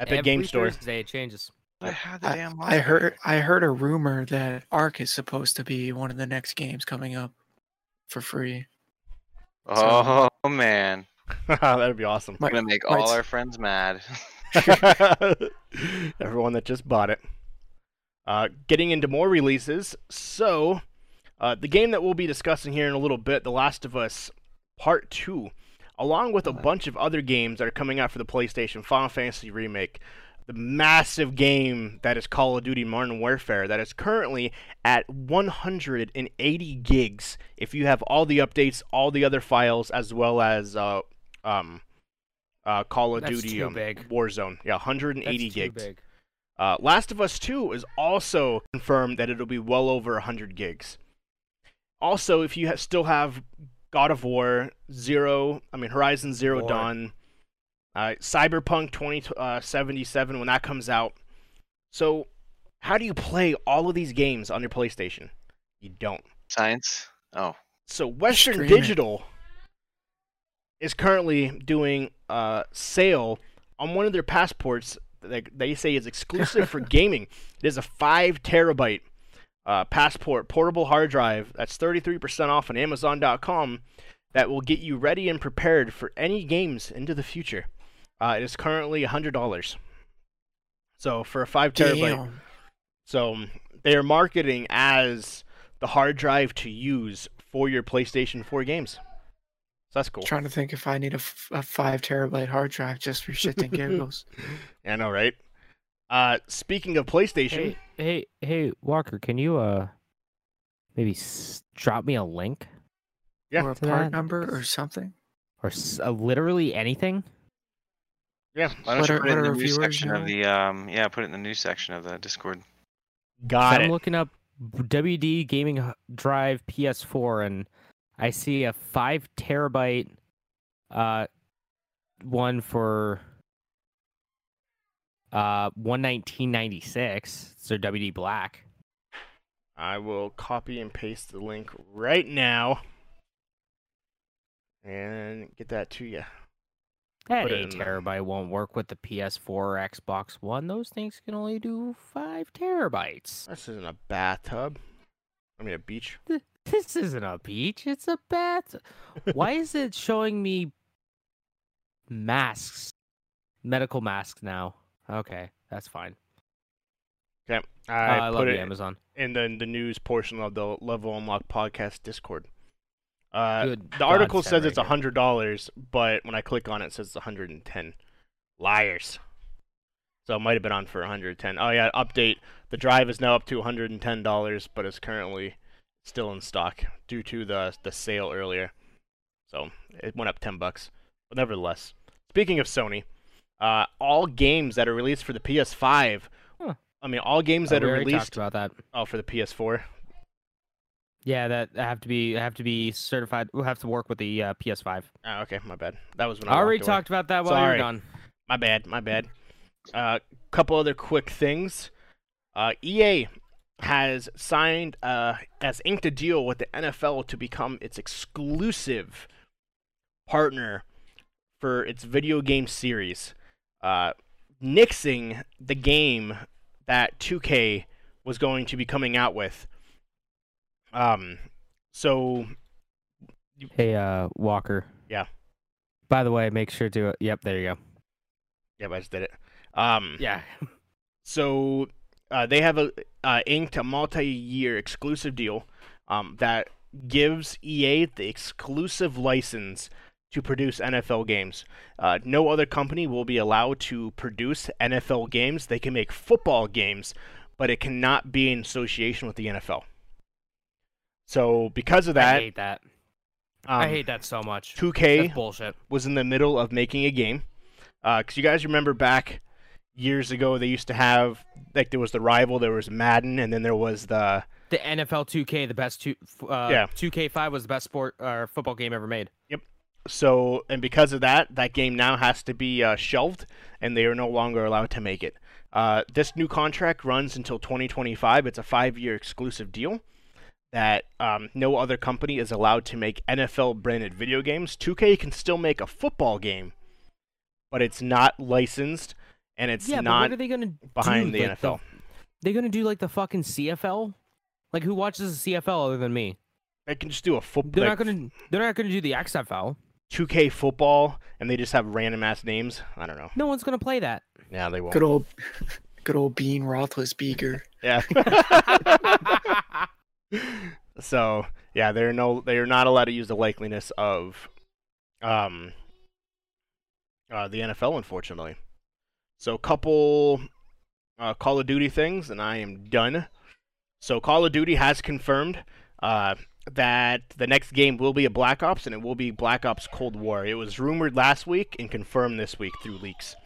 Epic Every Game Store. Thursday it changes. I had the I. I heard I heard a rumor that Ark is supposed to be one of the next games coming up for free. Oh man, That'd be awesome. Might- gonna make might all our friends mad. Everyone that just bought it. Uh, getting into more releases. So, uh, the game that we'll be discussing here in a little bit, The Last of Us Part 2, along with a bunch of other games that are coming out for the PlayStation, Final Fantasy Remake, the massive game that is Call of Duty Modern Warfare, that is currently at 180 gigs. If you have all the updates, all the other files, as well as uh, um, uh, Call of That's Duty um. Warzone. Yeah, 180 That's gigs. Uh, Last of Us 2 is also confirmed that it'll be well over 100 gigs. Also, if you ha- still have God of War, Zero, I mean Horizon Zero War. Dawn, uh, Cyberpunk 2077 when that comes out. So, how do you play all of these games on your PlayStation? You don't. Science. Oh, So Western Stream. Digital is currently doing a sale on one of their passports that they say is exclusive for gaming. It is a five terabyte uh, passport portable hard drive that's 33% off on Amazon.com that will get you ready and prepared for any games into the future. Uh, it is currently $100. So for a five terabyte, Damn. so they are marketing as the hard drive to use for your PlayStation 4 games. So that's cool. Trying to think if I need a, f- a five terabyte hard drive just for shits and giggles. I know, right? Uh, speaking of PlayStation, Hey, hey, hey, Walker, can you uh maybe s- drop me a link Yeah. or a part that. number or something. or s- uh, literally anything? Yeah, why don't What you are- put it in the are news viewers section of the um? Yeah, put it in the news section of the Discord. got it. I'm looking up WD gaming drive PS4 and I see a five terabyte uh one for uh one nineteen ninety six. So WD Black. I will copy and paste the link right now and get that to you. That eight terabyte won't work with the PS4 or Xbox One. Those things can only do five terabytes. This isn't a bathtub. I mean, a beach. This isn't a beach. It's a bath. Why is it showing me masks, medical masks now? Okay, that's fine. Okay, Uh, I, I love put you, it Amazon. in the the news portion of the Level Unlock podcast Discord. Uh, Good the God, article says it's hundred dollars, but when I click on it, it says it's hundred and ten. Liars. So it might have been on for 110. Oh yeah, update. The drive is now up to 110 dollars, but it's currently still in stock due to the the sale earlier. So it went up 10 bucks. But nevertheless, speaking of Sony, uh, all games that are released for the PS5. Huh. I mean, all games Uh, that we are already released. talked about that. Oh, for the PS4. Yeah, that have to be have to be certified. We'll have to work with the uh, PS5. Oh, okay, my bad. That was when I I already talked about that while Sorry. you're done. My bad, my bad. A uh, couple other quick things. Uh, EA has signed, uh, has inked a deal with the NFL to become its exclusive partner for its video game series, uh, nixing the game that 2K was going to be coming out with. Um, so Hey, uh, Walker. Yeah. By the way, make sure to. Yep, there you go. yeah, I just did it. Um, Yeah. So uh, they have a uh, inked a multi-year exclusive deal um, that gives EA the exclusive license to produce NFL games. Uh, no other company will be allowed to produce NFL games. They can make football games, but it cannot be in association with the NFL. So because of that, I hate that. um, I hate that so much. 2K That's bullshit. was in the middle of making a game. Because you guys remember back years ago they used to have like there was the rival, there was Madden, and then there was the The NFL 2K, the best two, uh, Yeah. 2K5 was the best sport or football game ever made. Yep. So and because of that, that game now has to be uh, shelved, and they are no longer allowed to make it. Uh, this new contract runs until 2025. It's a five-year exclusive deal that um, no other company is allowed to make NFL branded video games. 2K can still make a football game, but it's not licensed and it's yeah, but not what are they gonna behind do? the like, NFL. They're gonna do like the fucking CFL. Like who watches the CFL other than me? They can just do a football. They're football, not gonna. They're not gonna do the XFL. 2K football, and they just have random ass names. I don't know. No one's gonna play that. Yeah, they won't. Good old, good old Bean Roethlisberger. Yeah. so yeah, they're no, they are not allowed to use the likeliness of, um, uh, the NFL, unfortunately. So a couple, uh, Call of Duty things, and I am done. So Call of Duty has confirmed, uh, that the next game will be a Black Ops, and it will be Black Ops Cold War. It was rumored last week and confirmed this week through leaks.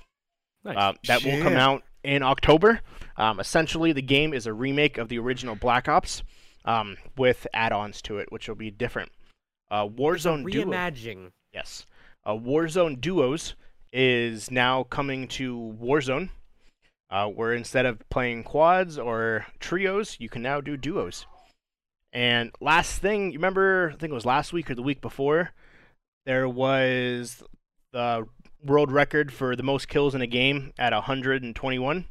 Nice. Uh, that will come out in October. Um, essentially, the game is a remake of the original Black Ops um, with add-ons to it, which will be different. Uh, Warzone Duo, Reimagining. yes, uh, Warzone Duos is now coming to Warzone, uh, where instead of playing quads or trios, you can now do duos. And last thing, you remember? I think it was last week or the week before. There was the world record for the most kills in a game at 121.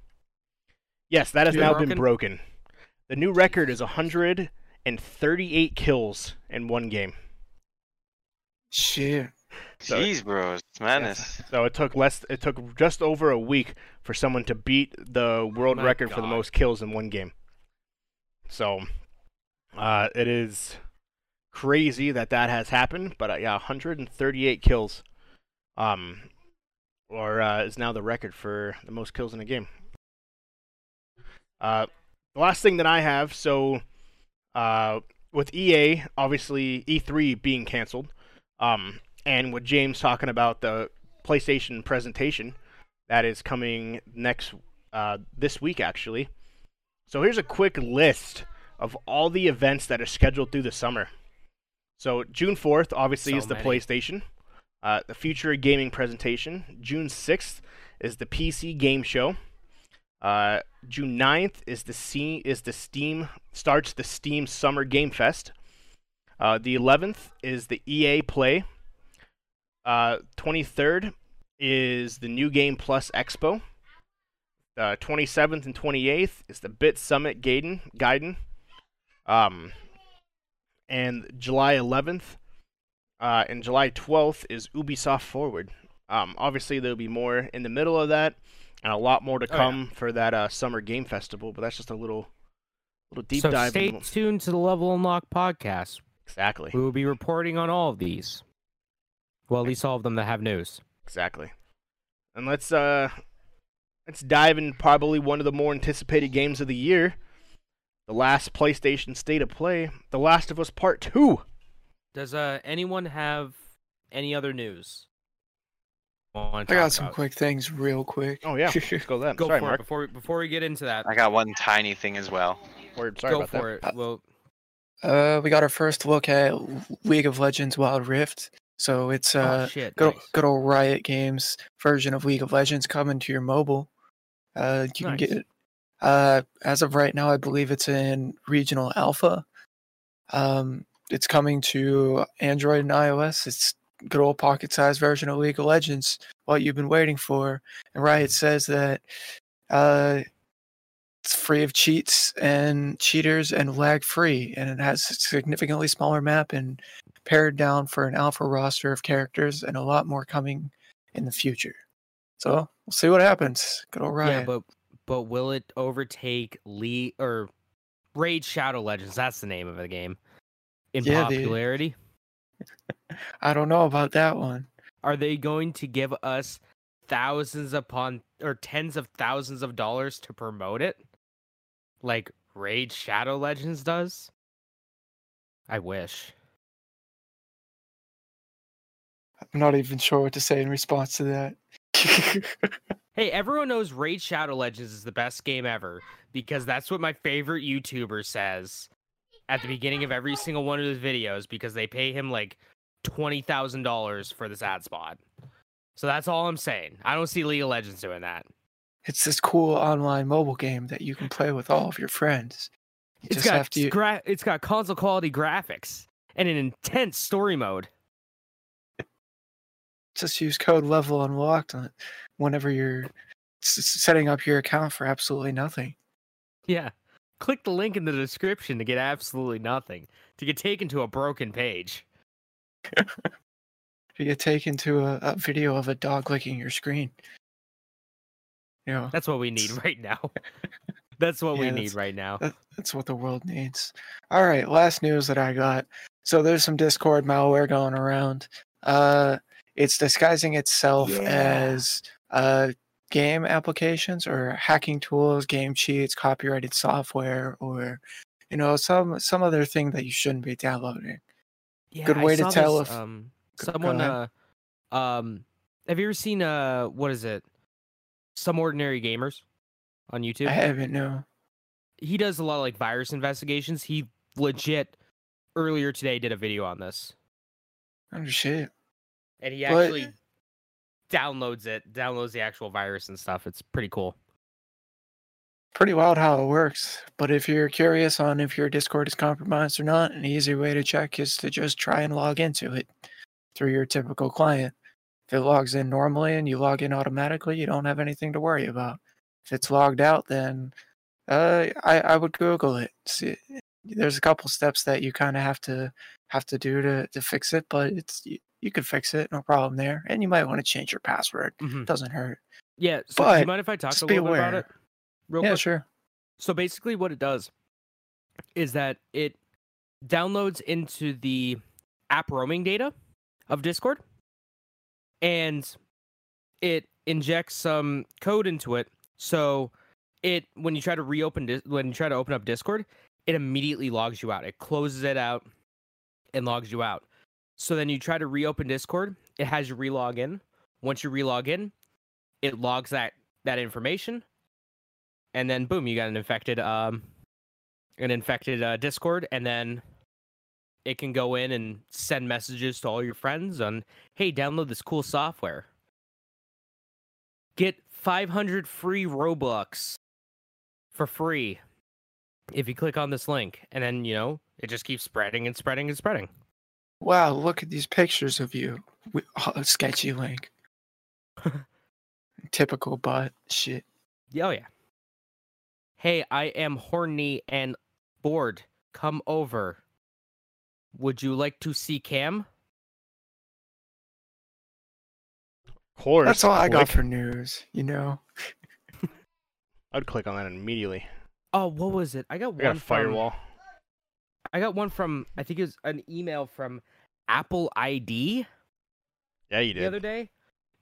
Yes, that has Been now broken? been broken. The new record is 138 kills in one game. Shit. So- Jeez, bro, it's madness. So it took less. It took just over a week for someone to beat the world My record for the most kills in one game. So, uh, it is crazy that that has happened. But uh, yeah, 138 kills, um, or uh, is now the record for the most kills in a game. Uh, the last thing that I have, so, uh, with EA, obviously E3 being canceled, um, and with James talking about the PlayStation presentation that is coming next uh, this week actually. So here's a quick list of all the events that are scheduled through the summer. So June 4th obviously So is the many. PlayStation. Uh, the Future Gaming presentation. June 6th is the PC Game Show. Uh, June 9th is the C- is the Steam starts the Steam Summer Game Fest. Uh, the 11th is the EA Play. Uh, 23rd is the New Game Plus Expo. Uh, 27th and 28th is the Bit Summit Gaiden. Gaiden. Um, and July 11th uh, and July 12th is Ubisoft Forward. Um, obviously, there'll be more in the middle of that, and a lot more to Oh, yeah. come for that uh, summer game festival. But that's just a little, little deep so dive. stay into- tuned to the Level Unlock podcast. Exactly. We will be reporting on all of these. Well, at least all of them that have news. Exactly. And let's uh let's dive in probably one of the more anticipated games of the year. The last PlayStation State of Play, The Last of Us Part 2. Does uh anyone have any other news? I I got some quick things real quick. Oh yeah, let's go then. Go sorry, for Mark. it before we, before we get into that. I got one tiny thing as well. Word, sorry Go about for that. it. Well, Uh, we got our first look at League of Legends Wild Rift. So it's oh uh, shit. good, nice. good old Riot Games version of League of Legends coming to your mobile. Uh, you Nice. can get it. Uh, as of right now, I believe it's in regional alpha. Um, it's coming to Android and iOS. It's good old pocket-sized version of League of Legends. What you've been waiting for. And Riot says that uh, it's free of cheats and cheaters and lag-free, and it has a significantly smaller map and pared down for an alpha roster of characters and a lot more coming in the future. So we'll see what happens. Good old Riot. Yeah, but but will it overtake Lee or Raid Shadow Legends? That's the name of the game. In Yeah, the- popularity, I don't know about that one. are they going to give us thousands upon or tens of thousands of dollars to promote it, like Raid Shadow Legends does? I wish. I'm not even sure what to say in response to that. Hey, everyone knows Raid Shadow Legends is the best game ever because that's what my favorite YouTuber says at the beginning of every single one of his videos because they pay him like twenty thousand dollars for this ad spot. So that's all I'm saying. I don't see League of Legends doing that. it's this cool online mobile game that you can play with all of your friends. You It's got to. gra- it's got console quality graphics and an intense story mode. just use code level unlocked on whenever you're setting up your account for absolutely nothing. Yeah. Click the link in the description to get absolutely nothing. To get taken to a broken page. You get taken to a, a video of a dog licking your screen. You know, That's what we need right now. That's what we need right now. that, that's what the world needs. All right, last news that I got. So there's some Discord malware going around. Uh, it's disguising itself Yeah. as uh, game applications or hacking tools, game cheats, copyrighted software, or you know some some other thing that you shouldn't be downloading. Yeah, good way to tell this, if- um Go- go someone uh um have you ever seen uh what is it? SomeOrdinaryGamers on YouTube. I haven't no. he does a lot of like virus investigations. He legit earlier today did a video on this. Oh shit. And he But- actually downloads it, downloads the actual virus and stuff. It's pretty cool. Pretty wild how it works. But if you're curious on if your Discord is compromised or not, an easy way to check is to just try and log into it through your typical client. If it logs in normally and you log in automatically, you don't have anything to worry about. If it's logged out, then uh, I, I would Google it. See, there's a couple steps that you kind of have to have to do to, to fix it, but it's you, you can fix it, no problem there. And you might want to change your password. Mhm. Doesn't hurt. Yeah. So do you But mind if I talk a little bit about aware. it? Real yeah, quick? sure. So basically, what it does is that it downloads into the app roaming data of Discord, and it injects some code into it. So it when you try to reopen when you try to open up Discord, it immediately logs you out. It closes it out and logs you out. So then you try to reopen Discord, it has you relog in. Once you relog in, it logs that that information and then boom, you got an infected um an infected uh, Discord, and then it can go in and send messages to all your friends on, hey, download this cool software. Get 500 free Robux for free if you click on this link, and then you know it just keeps spreading and spreading and spreading. Wow, look at these pictures of you. oh, sketchy link. Typical butt shit. Oh yeah. Hey, I am horny and bored. Come over. Would you like to see Cam? Of course. That's all I got for news, you know. I'd click on that immediately. Oh, what was it? I got I one got a from- firewall. I got one from I think it was an email from Apple ID Yeah, you did. the other day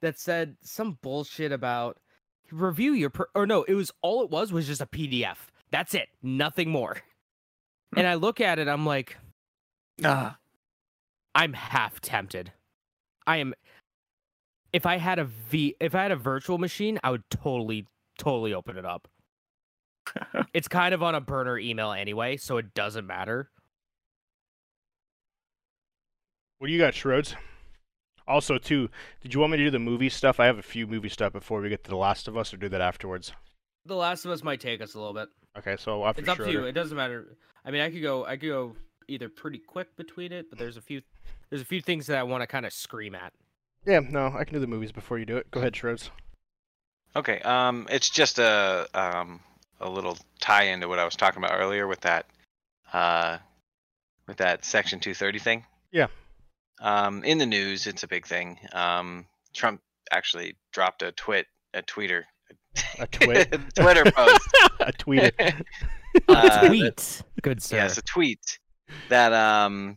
that said some bullshit about review your per- or no, it was all it was was just a PDF. That's it, nothing more. Hmm. And I look at it, I'm like, ah, I'm half tempted. I am. If I had a V, if I had a virtual machine, I would totally, totally open it up. it's kind of on a burner email anyway, so it doesn't matter. What do you got, Schroeds? Also, too, did you want me to do the movie stuff? I have a few movie stuff before we get to The Last of Us, or do that afterwards. The Last of Us might take us a little bit. Okay, so after It's up to you. It doesn't matter. I mean, I could go. I could go either pretty quick between it, but there's a few. There's a few things that I want to kind of scream at. Yeah, no, I can do the movies before you do it. Go ahead, Schroeds. Okay, um, it's just a um a little tie into what I was talking about earlier with that uh with that Section 230 thing. Yeah. Um, in the news, it's a big thing. Um, Trump actually dropped a twit, a tweeter, A twit. Twitter post. a tweet. it. Uh, Tweet, good sir. Yes, a tweet that um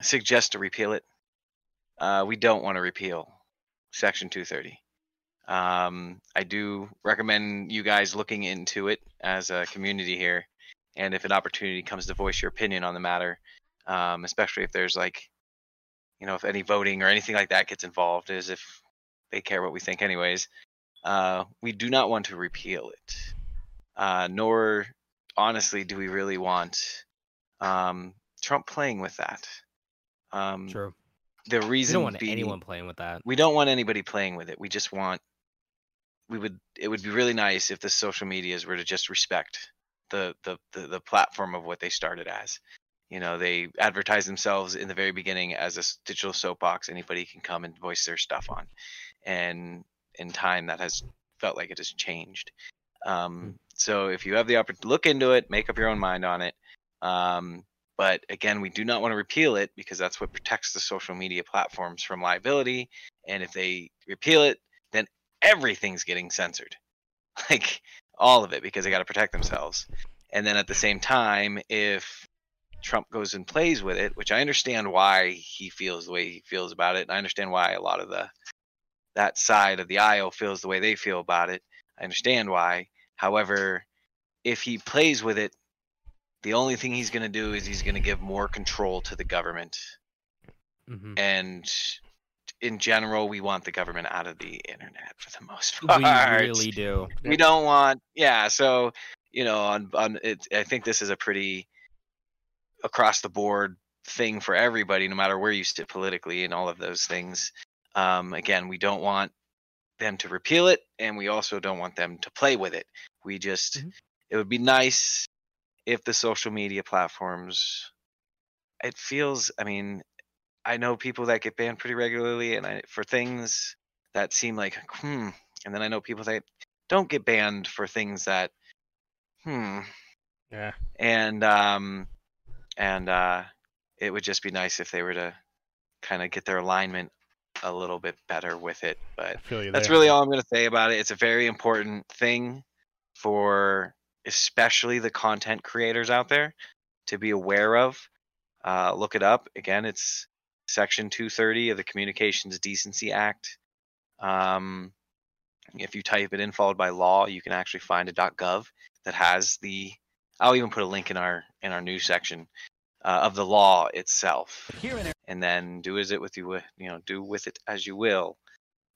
suggests to repeal it. Uh, we don't want to repeal Section 230. Um, I do recommend you guys looking into it as a community here, and if an opportunity comes to voice your opinion on the matter, um, especially if there's like, you know, if any voting or anything like that gets involved, is if they care what we think anyways. Uh, we do not want to repeal it, uh, nor honestly do we really want um, Trump playing with that. Um, True. The reason We don't want being- anyone playing with that. we don't want anybody playing with it. We just want we would it would be really nice if the social medias were to just respect the the the, the platform of what they started as. You know, they advertise themselves in the very beginning as a digital soapbox anybody can come and voice their stuff on. And in time that has felt like it has changed. Um, so if you have the opportunity look into it, make up your own mind on it. Um, but again, we do not want to repeal it because that's what protects the social media platforms from liability. And if they repeal it, then everything's getting censored, like all of it, because they got to protect themselves. And then at the same time, if Trump goes and plays with it, which I understand why he feels the way he feels about it, and I understand why a lot of the that side of the aisle feels the way they feel about it. I understand why. However, if he plays with it, the only thing he's going to do is he's going to give more control to the government hmm and in general we want the government out of the internet for the most part. We really do. we don't want yeah so you know on on it i think this is a pretty across the board thing for everybody no matter where you sit politically and all of those things um again we don't want them to repeal it and we also don't want them to play with it we just Mhm. it would be nice if the social media platforms it feels i mean i know people that get banned pretty regularly and I, for things that seem like hmm and then i know people that don't get banned for things that hmm Yeah. and um and uh it would just be nice if they were to kind of get their alignment a little bit better with it but I feel you that's really all I'm going to say about it. It's a very important thing for especially the content creators out there to be aware of. Uh, look it up. Again, it's Section 230 of the Communications Decency Act. Um, if you type it in followed by law, you can actually find a .gov that has the. I'll even put a link in our in our news section uh, of the law itself. And then do as it with you you know do with it as you will.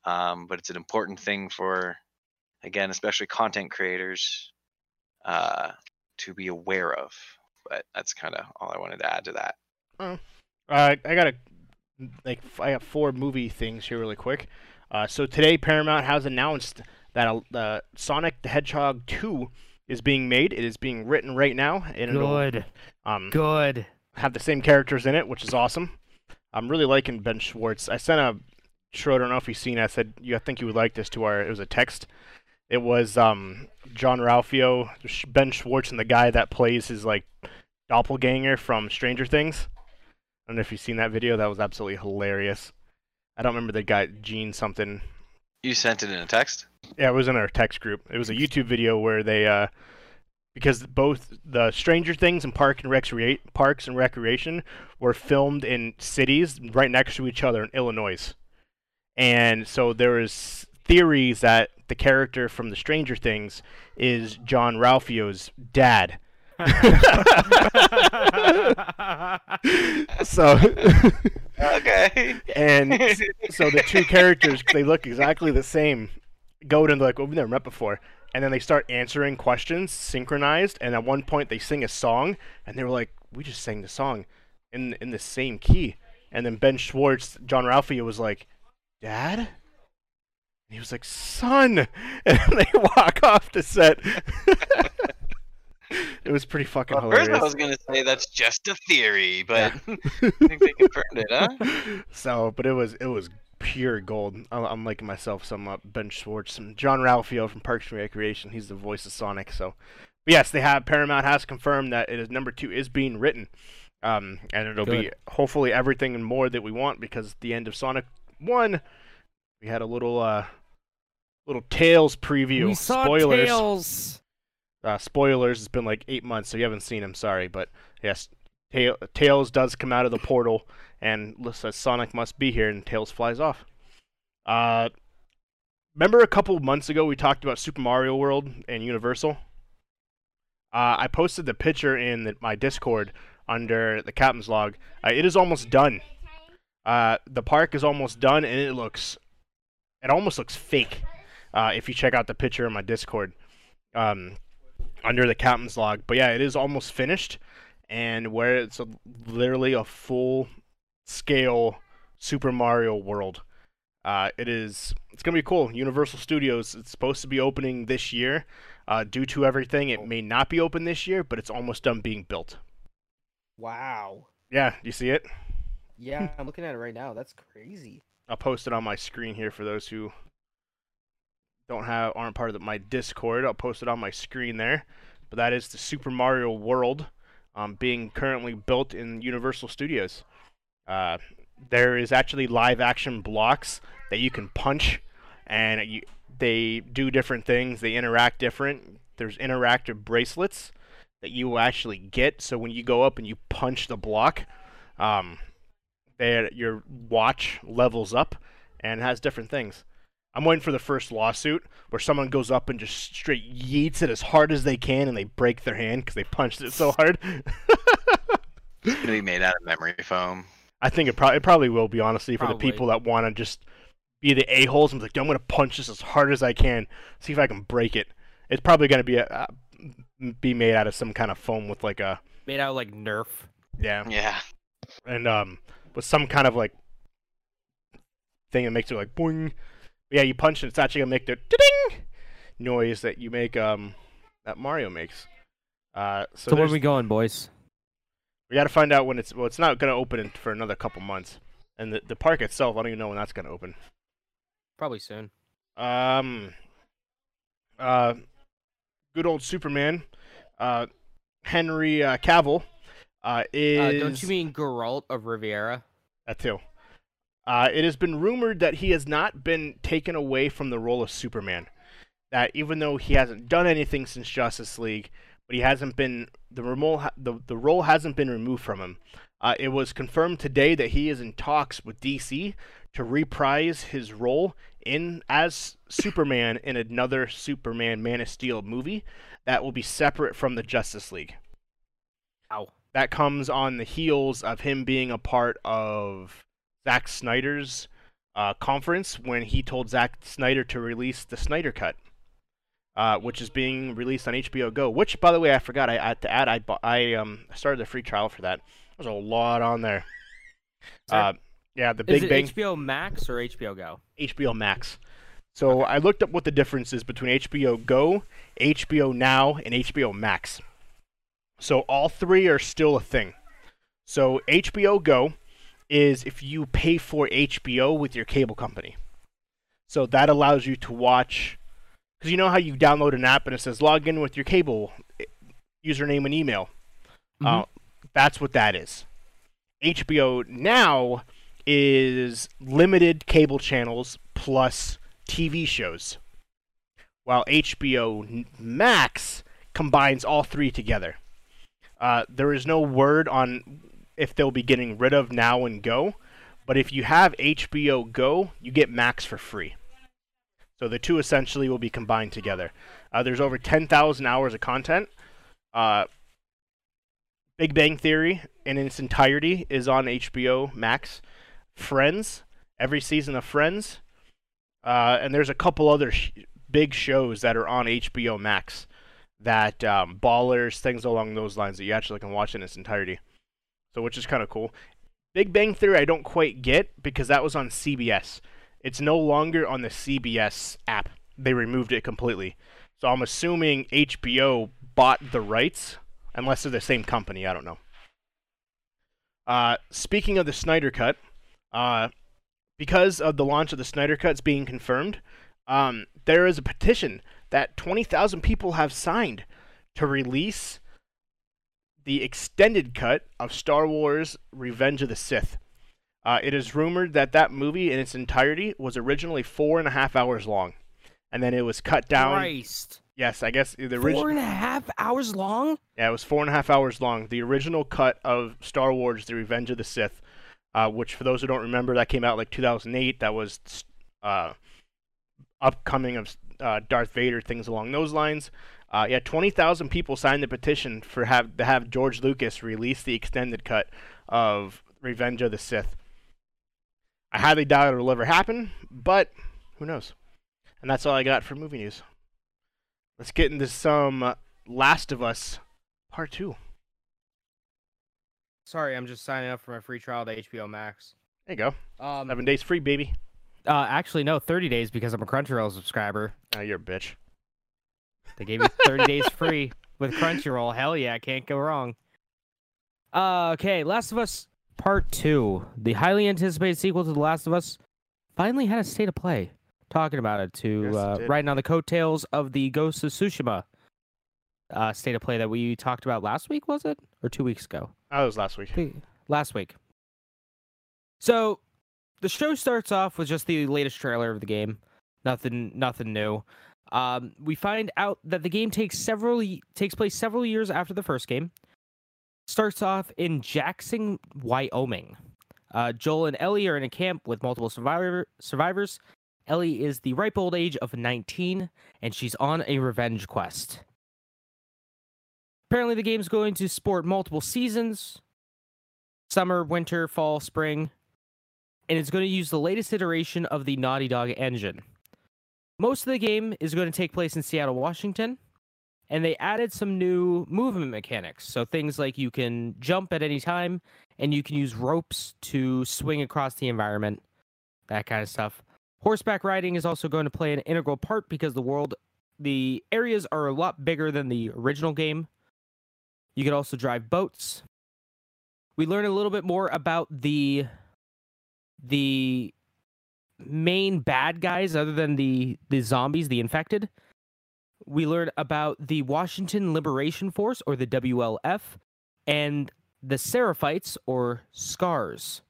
Um, but it's an important thing for again especially content creators uh, to be aware of. But that's kind of all i wanted to add to that. Uh, I got a like I got four movie things here really quick. Uh, so today Paramount has announced that uh, Sonic the Hedgehog 2 is being made. It is being written right now, and it'll Good. um, Good. have the same characters in it, which is awesome. I'm really liking Ben Schwartz. I sent a Schroeder, I don't know if you've seen it. I said, you, I think you would like this to our, it was a text. It was um, Jean-Ralphio, Ben Schwartz, and the guy that plays his like doppelganger from Stranger Things. I don't know if you've seen that video. That was absolutely hilarious. I don't remember the guy, Gene something. You sent it in a text Yeah, it was in our text group. It was a YouTube video where they, uh, because both the Stranger Things and Park and Recrea- Parks and Recreation were filmed in cities right next to each other in Illinois, and so there was theories that the character from the Stranger Things is Jean-Ralphio's dad. so, okay. and so the two characters they look exactly the same. Go to like we've never met before. And then they start answering questions synchronized and at one point they sing a song and they were like we just sang the song in in the same key. And then ben schwartz jean-ralphio was like dad? And he was like son. And they walk off the set it was pretty fucking well, first i was going to say that's just a theory but i think they confirmed it huh so, but it was it was pure gold. I'm, I'm making myself some uh, Ben Schwartz, some Jean-Ralphio from Parks and Recreation. He's the voice of Sonic. So, but yes, they have Paramount has confirmed that it is number two is being written, um, and it'll be hopefully everything and more that we want because the end of Sonic One, we had a little uh little Tails preview. we saw Spoilers. tails. Uh, spoilers. It's been like eight months, so you haven't seen him. Sorry, but yes, Ta- Tails does come out of the portal and says Sonic must be here, and Tails flies off. Uh, remember a couple months ago we talked about Super Mario World and Universal. Uh, I posted the picture in the, my Discord under the captain's log. Uh, it is almost done. Uh, the park is almost done, and it looks it almost looks fake. Uh, if you check out the picture in my Discord, um, under the captain's log. But yeah, it is almost finished, and where it's a, literally a full scale Super Mario World. Uh, it is. It's gonna be cool. Universal Studios. It's supposed to be opening this year. Uh, due to everything, it may not be open this year, but it's almost done being built. Wow. Yeah, you see it? Yeah, I'm looking at it right now. That's crazy. I'll post it on my screen here for those who don't have aren't part of the, my Discord. I'll post it on my screen there. But that is the Super Mario World um, being currently built in Universal Studios. Uh, there is actually live action blocks that you can punch, and you, they do different things. They interact different. There's interactive bracelets that you will actually get. So when you go up and you punch the block, um, your watch levels up and has different things. I'm waiting for the first lawsuit where someone goes up and just straight yeets it as hard as they can and they break their hand because they punched it so hard. It's gonna be made out of memory foam. I think it, pro- it probably will be, honestly, for Probably. the people that want to just be the a-holes and be like, I'm going to punch this as hard as I can, see if I can break it. It's probably going to be a, uh, be made out of some kind of foam with like a, Made out of like Nerf. yeah, Yeah. and um with some kind of like thing that makes it like boing. Yeah, you punch it, it's actually gonna make the ding noise that you make um that Mario makes. Uh, so So, where are we going, boys? we got to find out when it's well, it's not gonna open for another couple months, and the the park itself, I don't even know when that's gonna open. Probably soon. Um, uh, good old Superman, uh, Henry uh, Cavill, uh, is Uh, don't you mean Geralt of Riviera? That too. Uh, it has been rumored that he has not been taken away from the role of Superman. That even though he hasn't done anything since Justice League, but he hasn't been the role the, the role hasn't been removed from him. Uh, it was confirmed today that he is in talks with DC to reprise his role in as Superman in another Superman Man of Steel movie that will be separate from the Justice League Ow. that comes on the heels of him being a part of Zack Snyder's uh, conference when he told Zack Snyder to release the Snyder Cut, uh, which is being released on HBO Go. Which, by the way, I forgot I, I to add. I bought, I um started the free trial for that. There's a lot on there. Uh, yeah, the Big it Bang HBO Max or HBO Go? HBO Max. So I looked up what the difference is between HBO Go, HBO Now, and HBO Max. So all three are still a thing. So HBO Go is if you pay for HBO with your cable company. So that allows you to watch because you know how you download an app and it says log in with your cable eh, username and email. Uh, that's what that is. HBO Now is limited cable channels plus TV shows, while HBO Max combines all three together. Uh, there is no word on if they'll be getting rid of Now and Go, but if you have HBO Go, you get Max for free. So the two essentially will be combined together. Uh, there's over 10,000 hours of content. Uh, Big Bang Theory in its entirety is on HBO Max. Friends, every season of Friends, uh, and there's a couple other sh- big shows that are on HBO Max that um, ballers, things along those lines that you actually can watch in its entirety. So, which is kind of cool. Big Bang Theory, I don't quite get because that was on CBS. It's no longer on the CBS app. They removed it completely. So I'm assuming HBO bought the rights, unless they're the same company. I don't know. Uh, speaking of the Snyder Cut, uh, because of the launch of the Snyder Cuts being confirmed, um, there is a petition that 20,000 people have signed to release the extended cut of Star Wars Revenge of the Sith. Uh, it is rumored that that movie in its entirety was originally four and a half hours long, and then it was cut down. Christ. Yes, I guess the Four original. and a half hours long? Yeah, it was four and a half hours long. The original cut of Star Wars: The Revenge of the Sith, uh, which for those who don't remember, that came out like 2008. That was uh, upcoming of uh, Darth Vader, things along those lines. Uh, yeah, 20,000 people signed the petition for have to have George Lucas release the extended cut of Revenge of the Sith. I highly doubt it'll ever happen, but Who knows? And that's all I got for movie news. Let's get into some uh, Last of Us Part 2. Sorry, I'm just signing up for my free trial to HBO Max. There you go. Um, Seven days free, baby. uh, actually, no, 30 days because I'm a Crunchyroll subscriber. Oh, you're a bitch. They gave me 30 days free with Crunchyroll. Hell yeah, can't go wrong. Uh, okay, Last of Us Part 2. The highly anticipated sequel to The Last of Us finally had a state of play. Talking about it to Yes, it uh, did. riding on the coattails of the Ghost of Tsushima uh, state of play that we talked about last week, was it? Or two weeks ago? Oh, that was last week. Last week. So the show starts off with just the latest trailer of the game. Nothing nothing new. Um, we find out that the game takes several takes place several years after the first game. Starts off in Jackson, Wyoming. Uh, Joel and Ellie are in a camp with multiple survivor survivors. Ellie is the ripe old age of 19, and she's on a revenge quest. Apparently, the game's going to sport multiple seasons summer, winter, fall, spring, and it's going to use the latest iteration of the Naughty Dog engine. Most of the game is going to take place in Seattle, Washington, and they added some new movement mechanics. So things like you can jump at any time, and you can use ropes to swing across the environment, that kind of stuff. Horseback riding is also going to play an integral part because the world, the areas are a lot bigger than the original game. You can also drive boats. We learn a little bit more about the the main bad guys other than the the zombies, the infected. We learn about the Washington Liberation Force or the WLF and the Seraphites or Scars.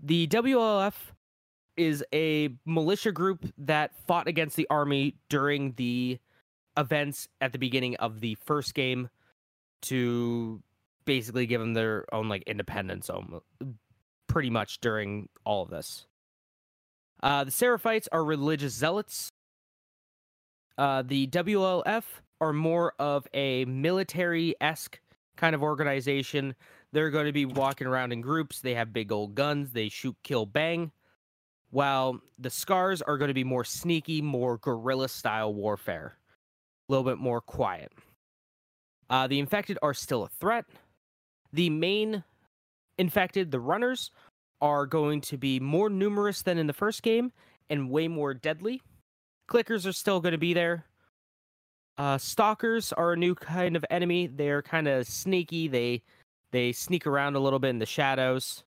The WLF is a militia group that fought against the army during the events at the beginning of the first game to basically give them their own like independence almo- pretty much during all of this. Uh, the Seraphites are religious zealots. Uh, the WLF are more of a military esque kind of organization. They're going to be walking around in groups. They have big old guns. They shoot, kill, bang. While the Scars are going to be more sneaky, more guerrilla style warfare, a little bit more quiet. Uh, the infected are still a threat. The main infected, the runners, are going to be more numerous than in the first game and way more deadly. Clickers are still going to be there. Uh, stalkers are a new kind of enemy. They're kind of sneaky. They they sneak around a little bit in the shadows.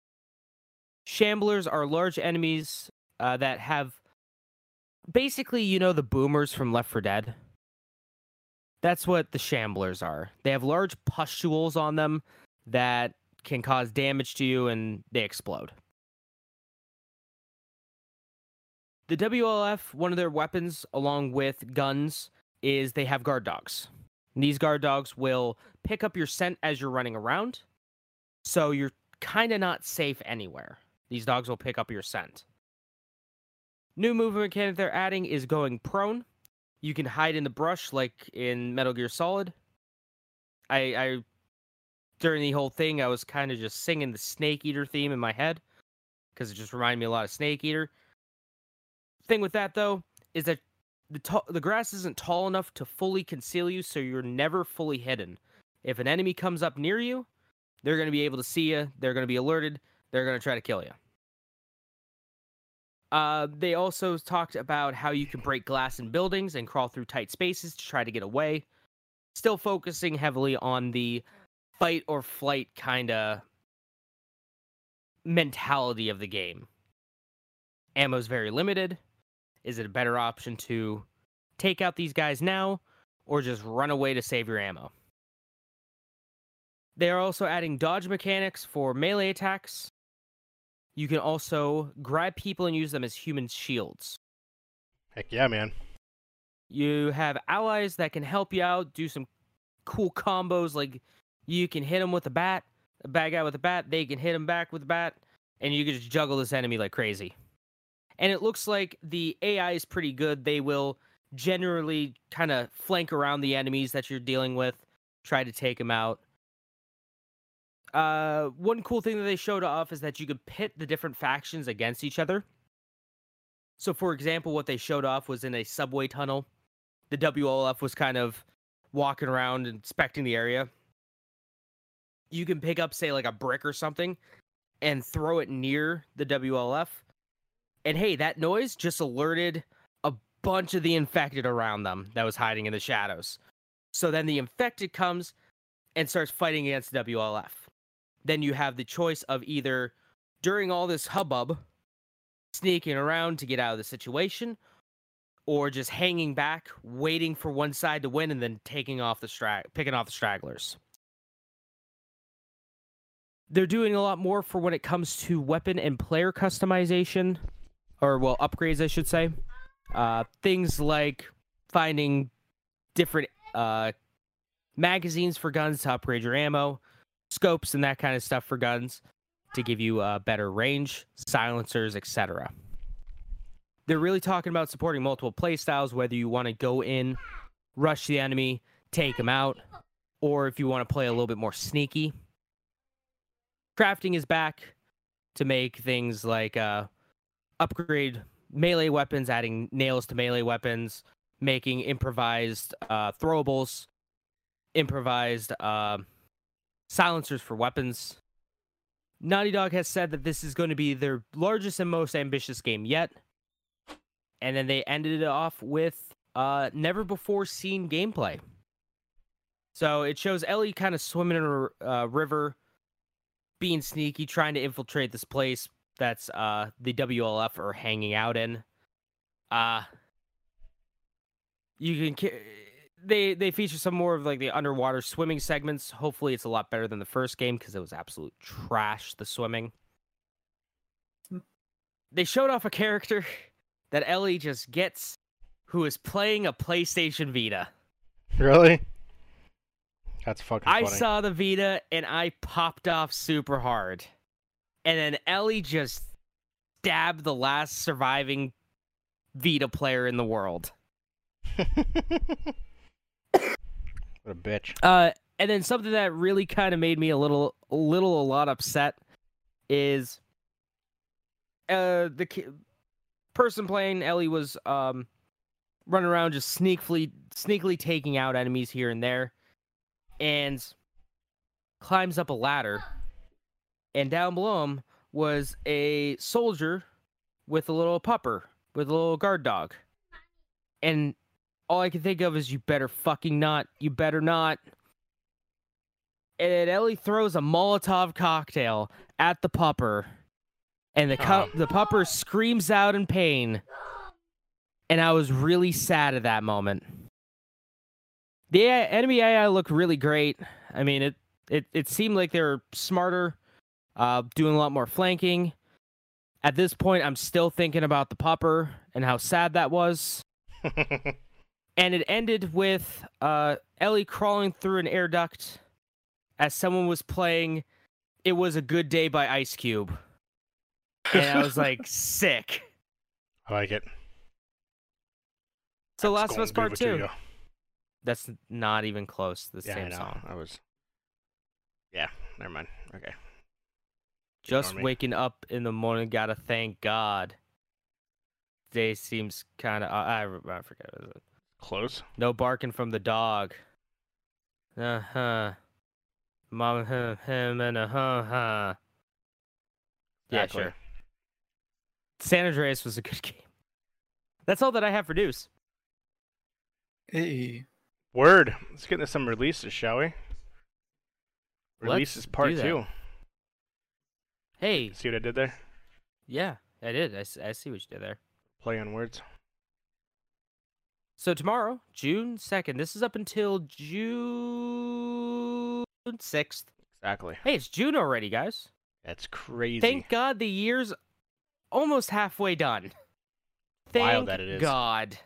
Shamblers are large enemies uh, that have basically, you know, the boomers from Left 4 Dead. That's what the shamblers are. They have large pustules on them that can cause damage to you and they explode. The WLF, one of their weapons, along with guns, is they have guard dogs. And these guard dogs will pick up your scent as you're running around, so you're kind of not safe anywhere. These dogs will pick up your scent. New movement mechanic they're adding is going prone. You can hide in the brush like in Metal Gear Solid. I, I during the whole thing, I was kind of just singing the Snake Eater theme in my head because it just reminded me a lot of Snake Eater. Thing with that though is that the ta- the grass isn't tall enough to fully conceal you, so you're never fully hidden. If an enemy comes up near you, they're going to be able to see you. They're going to be alerted. They're going to try to kill you. Uh, they also talked about how you can break glass in buildings and crawl through tight spaces to try to get away. Still focusing heavily on the fight or flight kind of mentality of the game. Ammo's very limited. Is it a better option to take out these guys now or just run away to save your ammo? They are also adding dodge mechanics for melee attacks. You can also grab people and use them as human shields. Heck yeah, man. You have allies that can help you out, do some cool combos. Like you can hit them with a bat, a bad guy with a bat, they can hit him back with a bat, and you can just juggle this enemy like crazy. And it looks like the AI is pretty good. They will generally kind of flank around the enemies that you're dealing with, try to take them out. Uh, one cool thing that they showed off is that you could pit the different factions against each other. So, for example, what they showed off was in a subway tunnel. The WLF was kind of walking around inspecting the area. You can pick up, say, like a brick or something and throw it near the WLF. And hey, that noise just alerted a bunch of the infected around them that was hiding in the shadows. So then the infected comes and starts fighting against WLF. Then you have the choice of either during all this hubbub, sneaking around to get out of the situation, or just hanging back, waiting for one side to win, and then taking off the strag- picking off the stragglers. They're doing a lot more for when it comes to weapon and player customization, or well, upgrades, I should say. Uh, things like finding different uh, magazines for guns to upgrade your ammo, scopes and that kind of stuff for guns to give you a better range, silencers, etc. They're really talking about supporting multiple playstyles, whether you want to go in, rush the enemy, take them out, or if you want to play a little bit more sneaky. Crafting is back to make things like uh, upgrade melee weapons, adding nails to melee weapons, making improvised uh, throwables, improvised uh, silencers for weapons. Naughty Dog has said that this is going to be their largest and most ambitious game yet. And then they ended it off with uh, never before seen gameplay. So it shows Ellie kind of swimming in a uh, river, being sneaky, trying to infiltrate this place that's uh, the WLF are hanging out in. Uh, you can they they feature some more of like the underwater swimming segments. Hopefully, it's a lot better than the first game because it was absolute trash. The swimming. They showed off a character that Ellie just gets, who is playing a PlayStation Vita. Really? That's fucking I saw the Vita and I popped off super hard, and then Ellie just stabbed the last surviving Vita player in the world. What a bitch. Uh, and then something that really kind of made me a little, a little, a lot upset is, uh, the ki- person playing Ellie was um running around just sneakily, sneakily taking out enemies here and there, and climbs up a ladder, and down below him was a soldier with a little pupper with a little guard dog, and all I can think of is you better fucking not. You better not. And Ellie throws a Molotov cocktail at the pupper, and the cu- the pupper screams out in pain. And I was really sad at that moment. The enemy AI looked really great. I mean, it it it seemed like they were smarter, uh, doing a lot more flanking. At this point, I'm still thinking about the pupper and how sad that was and it ended with uh, Ellie crawling through an air duct as someone was playing "It Was a Good Day" by Ice Cube, and I was like, sick. I like it. So, That's Last of Us Part give it to Two. you. That's not even close to the Yeah, I same know. song. I was. Yeah, never mind. Okay. Just me. waking up in the morning, gotta thank God. Day seems kind of. I, I I forget. What it is. Close. No barking from the dog. Uh huh. Mom, him, him, and a huh, huh. Yeah, Exactly. sure. San Andreas was a good game. That's all that I have for news. Hey. Word. Let's get into some releases, shall we? Let's Releases part do that. two. Hey, See what I did there? yeah, I did. I, I see what you did there. Play on words. So tomorrow, June 2nd, this is up until June 6th. Exactly. Hey, it's June already, guys. That's crazy. Thank God the year's almost halfway done. Thank Wild that it is. God.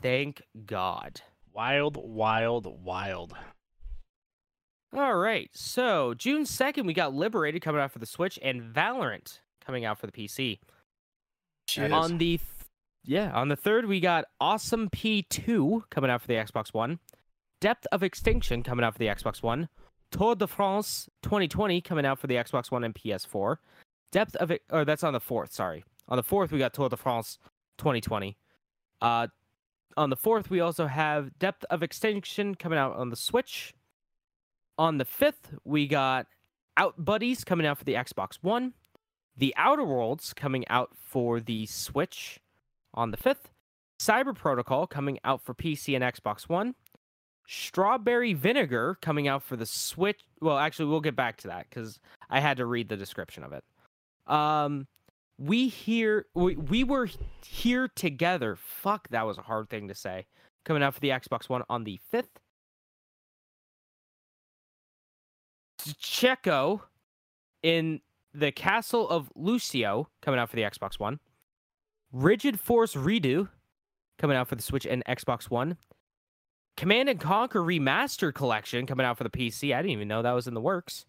Thank God. Wild, wild, wild. All right. So, June 2nd, we got Liberated coming out for the Switch and Valorant coming out for the PC. Is- On the th- yeah, on the 3rd, we got Awesome Pea 2 coming out for the Xbox One. Depth of Extinction coming out for the Xbox One. Tour de France 2020 coming out for the Xbox One and PS4. Depth of it, or that's on the 4th, sorry. On the fourth, we got Tour de France 2020. Uh, on the fourth, we also have Depth of Extinction coming out on the Switch. On the fifth, we got Outbuddies coming out for the Xbox One. The Outer Worlds coming out for the Switch on the fifth. Cyber Protocol coming out for PC and Xbox One. Strawberry Vinegar coming out for the Switch. Well, actually, we'll get back to that because I had to read the description of it. Um, we here we, we were here together. Fuck, that was a hard thing to say. Coming out for the Xbox One on the fifth. Checo in the Castle of Lucio coming out for the Xbox One. Rigid Force Redux coming out for the Switch and Xbox One. Command and Conquer Remaster Collection coming out for the PC. I didn't even know that was in the works.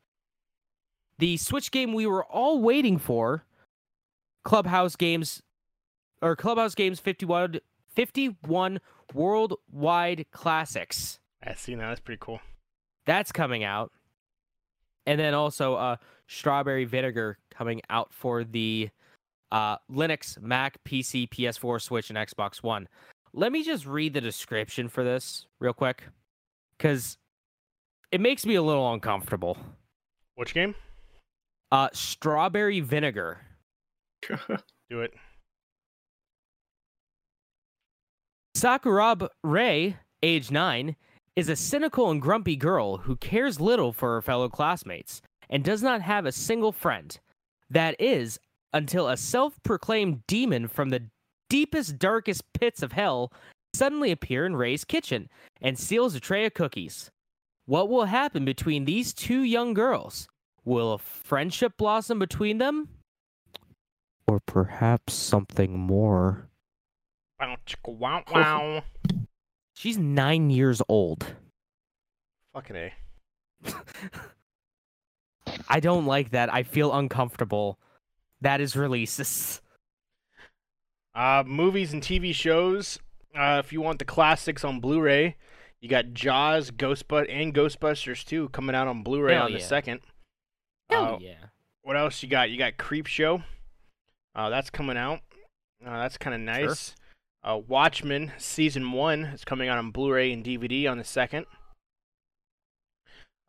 The Switch game we were all waiting for, Clubhouse Games or Clubhouse Games 51 51 Worldwide Classics. I see now. That's pretty cool. That's coming out. And then also uh Strawberry Vinegar coming out for the uh Linux, Mac, PC, PS4, Switch and Xbox One. Let me just read the description for this real quick cuz it makes me a little uncomfortable. Which game? Uh Strawberry Vinegar. Do it. Sakuraba Ray, age 9, is a cynical and grumpy girl who cares little for her fellow classmates and does not have a single friend. That is, until a self proclaimed demon from the deepest, darkest pits of hell suddenly appear in Ray's kitchen and steals a tray of cookies. What will happen between these two young girls? Will a friendship blossom between them? Or perhaps something more? Wow, wow, wow. She's nine years old. Fucking A. I don't like that. I feel uncomfortable. That is releases. Uh, movies and TV shows. Uh, if you want the classics on Blu-ray, you got Jaws, Ghostbusters, and Ghostbusters 2 coming out on Blu-ray Hell on the second. Hell Uh, yeah. What else you got? You got Creep Show. Uh, that's coming out. Uh, that's kind of nice. Uh, Watchmen season one is coming out on Blu-ray and DVD on the second.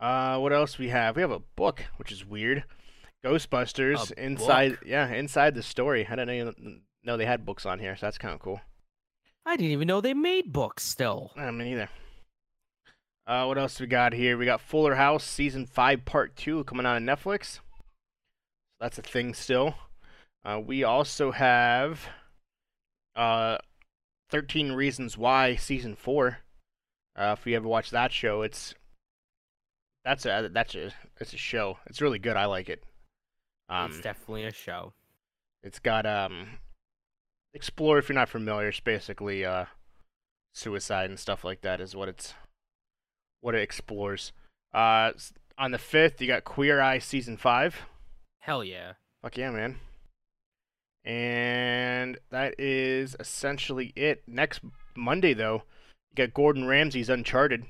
Uh, what else we have? We have a book, which is weird. Ghostbusters A inside, book? yeah, inside the story. I didn't even know they had books on here, so that's kind of cool. I didn't even know they made books still. I mean, either. Uh, what else we got here? We got Fuller House season five, part two, coming out on Netflix. That's a thing still. Uh, we also have uh, Thirteen Reasons Why season four. Uh, if you ever watch that show, it's that's a that's a it's a show. It's really good. I like it. Um, it's definitely a show. it's got um, explore if you're not familiar. It's basically uh, suicide and stuff like that is what it's what it explores. Uh, on the fifth, you got Queer Eye season five. Hell yeah. Fuck yeah, man. And that is essentially it. Next Monday, though, you got Gordon Ramsay's Uncharted,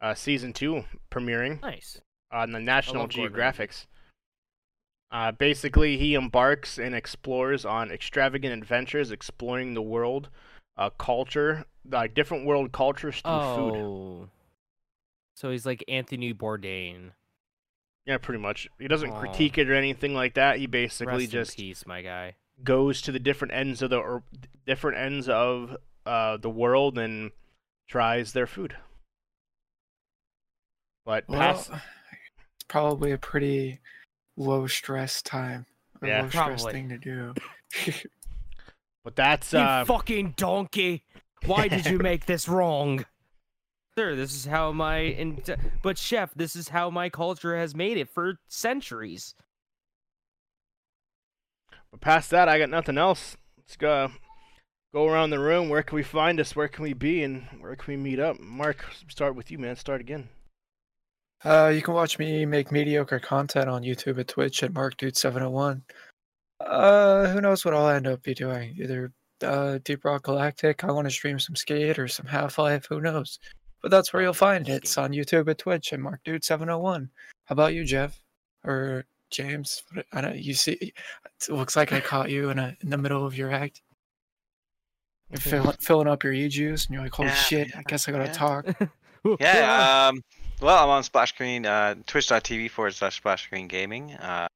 uh, season two premiering Nice. on the National Geographics. Uh, basically, he embarks and explores on extravagant adventures, exploring the world, uh, culture, like different world cultures through food. Oh. So he's like Anthony Bourdain. Yeah, pretty much. He doesn't Aw. critique it or anything like that. He basically Rest just peace, my guy. Goes to the different ends of the or different ends of uh, the world and tries their food. But Well, past, it's probably a pretty low stress time. A Yeah. low stress thing to do. but that's you uh, fucking donkey! Why did you make this wrong? Sir, this is how my in- but chef, this is how my culture has made it for centuries. But past that, I got nothing else. Let's go go around the room. Where can we find us? Where can we be? And where can we meet up? Mark, start with you, man. Start again. Uh, you can watch me make mediocre content on YouTube and Twitch at MarkDude701. Uh, who knows what I'll end up be doing? Either uh, Deep Rock Galactic, I want to stream some Skate or some Half Life, who knows? But that's where you'll find it. It's on YouTube and Twitch at MarkDude701. How about you, Jeff? Or James. I don't. You see, it looks like I caught you in a in the middle of your act. You're fill, filling up your e juice, and you're like, "Holy Yeah, shit! yeah, I guess I gotta yeah. talk." Yeah. Um, well, I'm on Splash Screen, uh, twitch.tv forward slash Splash Screen Gaming, uh,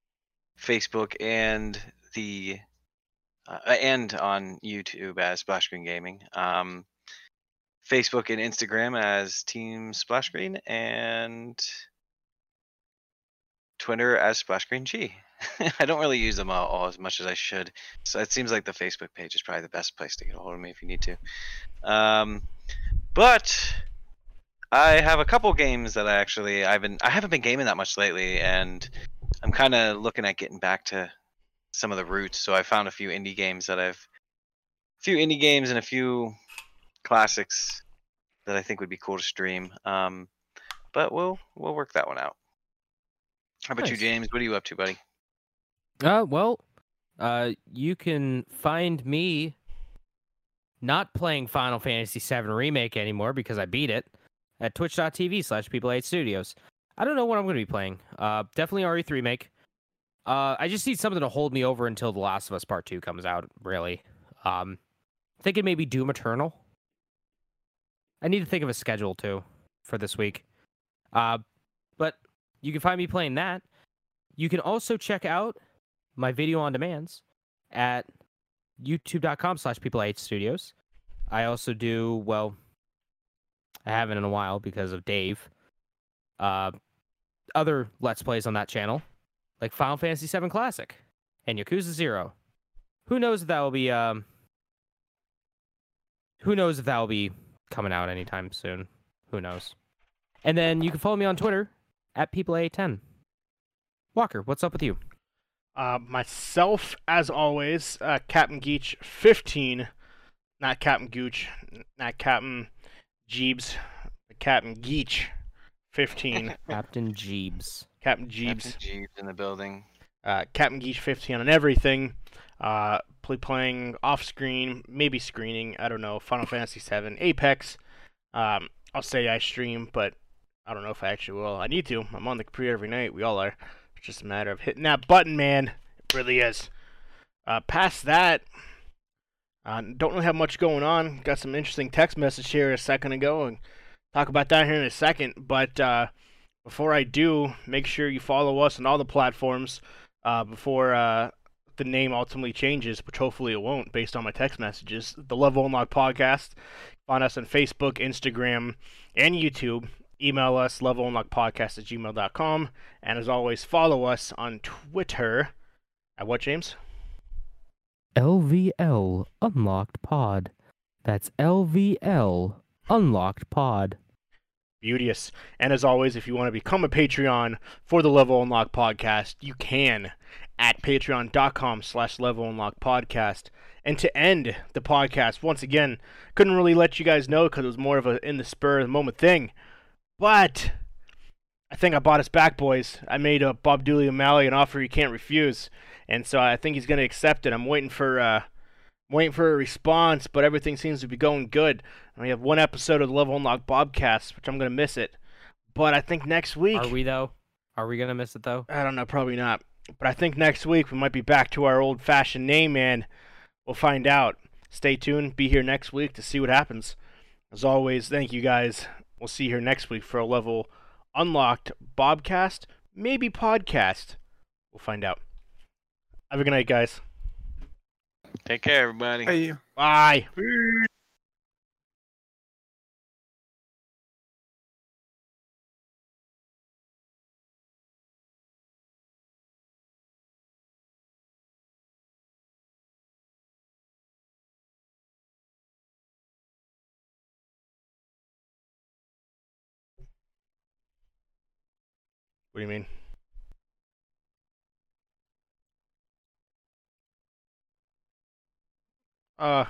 Facebook, and the uh, and on YouTube as Splash Screen Gaming. Um, Facebook and Instagram as Team Splash Screen, and Twitter as Splash Screen G. I don't really use them all, all as much as I should, so it seems like the Facebook page is probably the best place to get a hold of me if you need to. Um, but I have a couple games that I actually I've been I haven't been gaming that much lately, and I'm kind of looking at getting back to some of the roots. So I found a few indie games that I've a few indie games and a few classics that I think would be cool to stream. Um, but we'll we'll work that one out. How about you, James? What are you up to, buddy? Uh, well, uh, you can find me not playing Final Fantasy VII Remake anymore because I beat it at twitch.tv slash people8 studios. I don't know what I'm going to be playing. Uh, definitely RE3 Remake. Uh, I just need something to hold me over until The Last of Us Part 2 comes out, really. Um, thinking maybe Doom Eternal. I need to think of a schedule too for this week. Uh, but you can find me playing that. You can also check out my video on demands at youtube.com slash people I studios. I also do, well, I haven't in a while because of Dave. Uh, other Let's Plays on that channel, like Final Fantasy VII Classic and Yakuza Zero. Who knows if that will be, um, who knows if that will be coming out anytime soon. Who knows? And then you can follow me on Twitter at people810. Walker, what's up with you? Uh, myself, as always, uh, Captain Geach 15, not Captain Gooch, not Captain Jeebs, Captain Geach 15, Captain Jeebs. Captain Jeebs. Captain Jeebs, in the building. uh, Captain Geach 15 on everything. Uh, play playing off screen, maybe screening, I don't know, Final Fantasy 7, Apex. Um, I'll say I stream, but I don't know if I actually will. I need to. I'm on the computer every night. We all are. It's just a matter of hitting that button, man. It really is. Uh, past that, uh, don't really have much going on. Got some interesting text message here a second ago, and talk about that here in a second. But uh, before I do, make sure you follow us on all the platforms uh, before uh, the name ultimately changes, which hopefully it won't, based on my text messages. The Level Unlock Podcast. Find us on Facebook, Instagram, and YouTube. Email us, levelunlockpodcast at gmail.com. And as always, follow us on Twitter. At what, James? LVL Unlocked Pod. That's LVL Unlocked Pod. Beauteous. And as always, if you want to become a Patreon for the Level Unlock Podcast, you can at patreon.com slash level unlock podcast. And to end the podcast, once again, couldn't really let you guys know because it was more of a in the spur of the moment thing. But I think I bought us back, boys. I made a Bob Dooley O'Malley an offer he can't refuse. And so I think he's going to accept it. I'm waiting for uh, I'm waiting for a response, but everything seems to be going good. And we have one episode of the Level Unlock Bobcast, which I'm going to miss it. But I think next week. Are we though? Are we gonna miss it though? I don't know, probably not. But I think next week we might be back to our old fashioned name, man. We'll find out. Stay tuned. Be here next week to see what happens. As always, thank you guys. We'll see you here next week for a level unlocked Bobcast, maybe podcast. We'll find out. Have a good night, guys. Take care, everybody. Hey, Bye. What do you mean? Uh,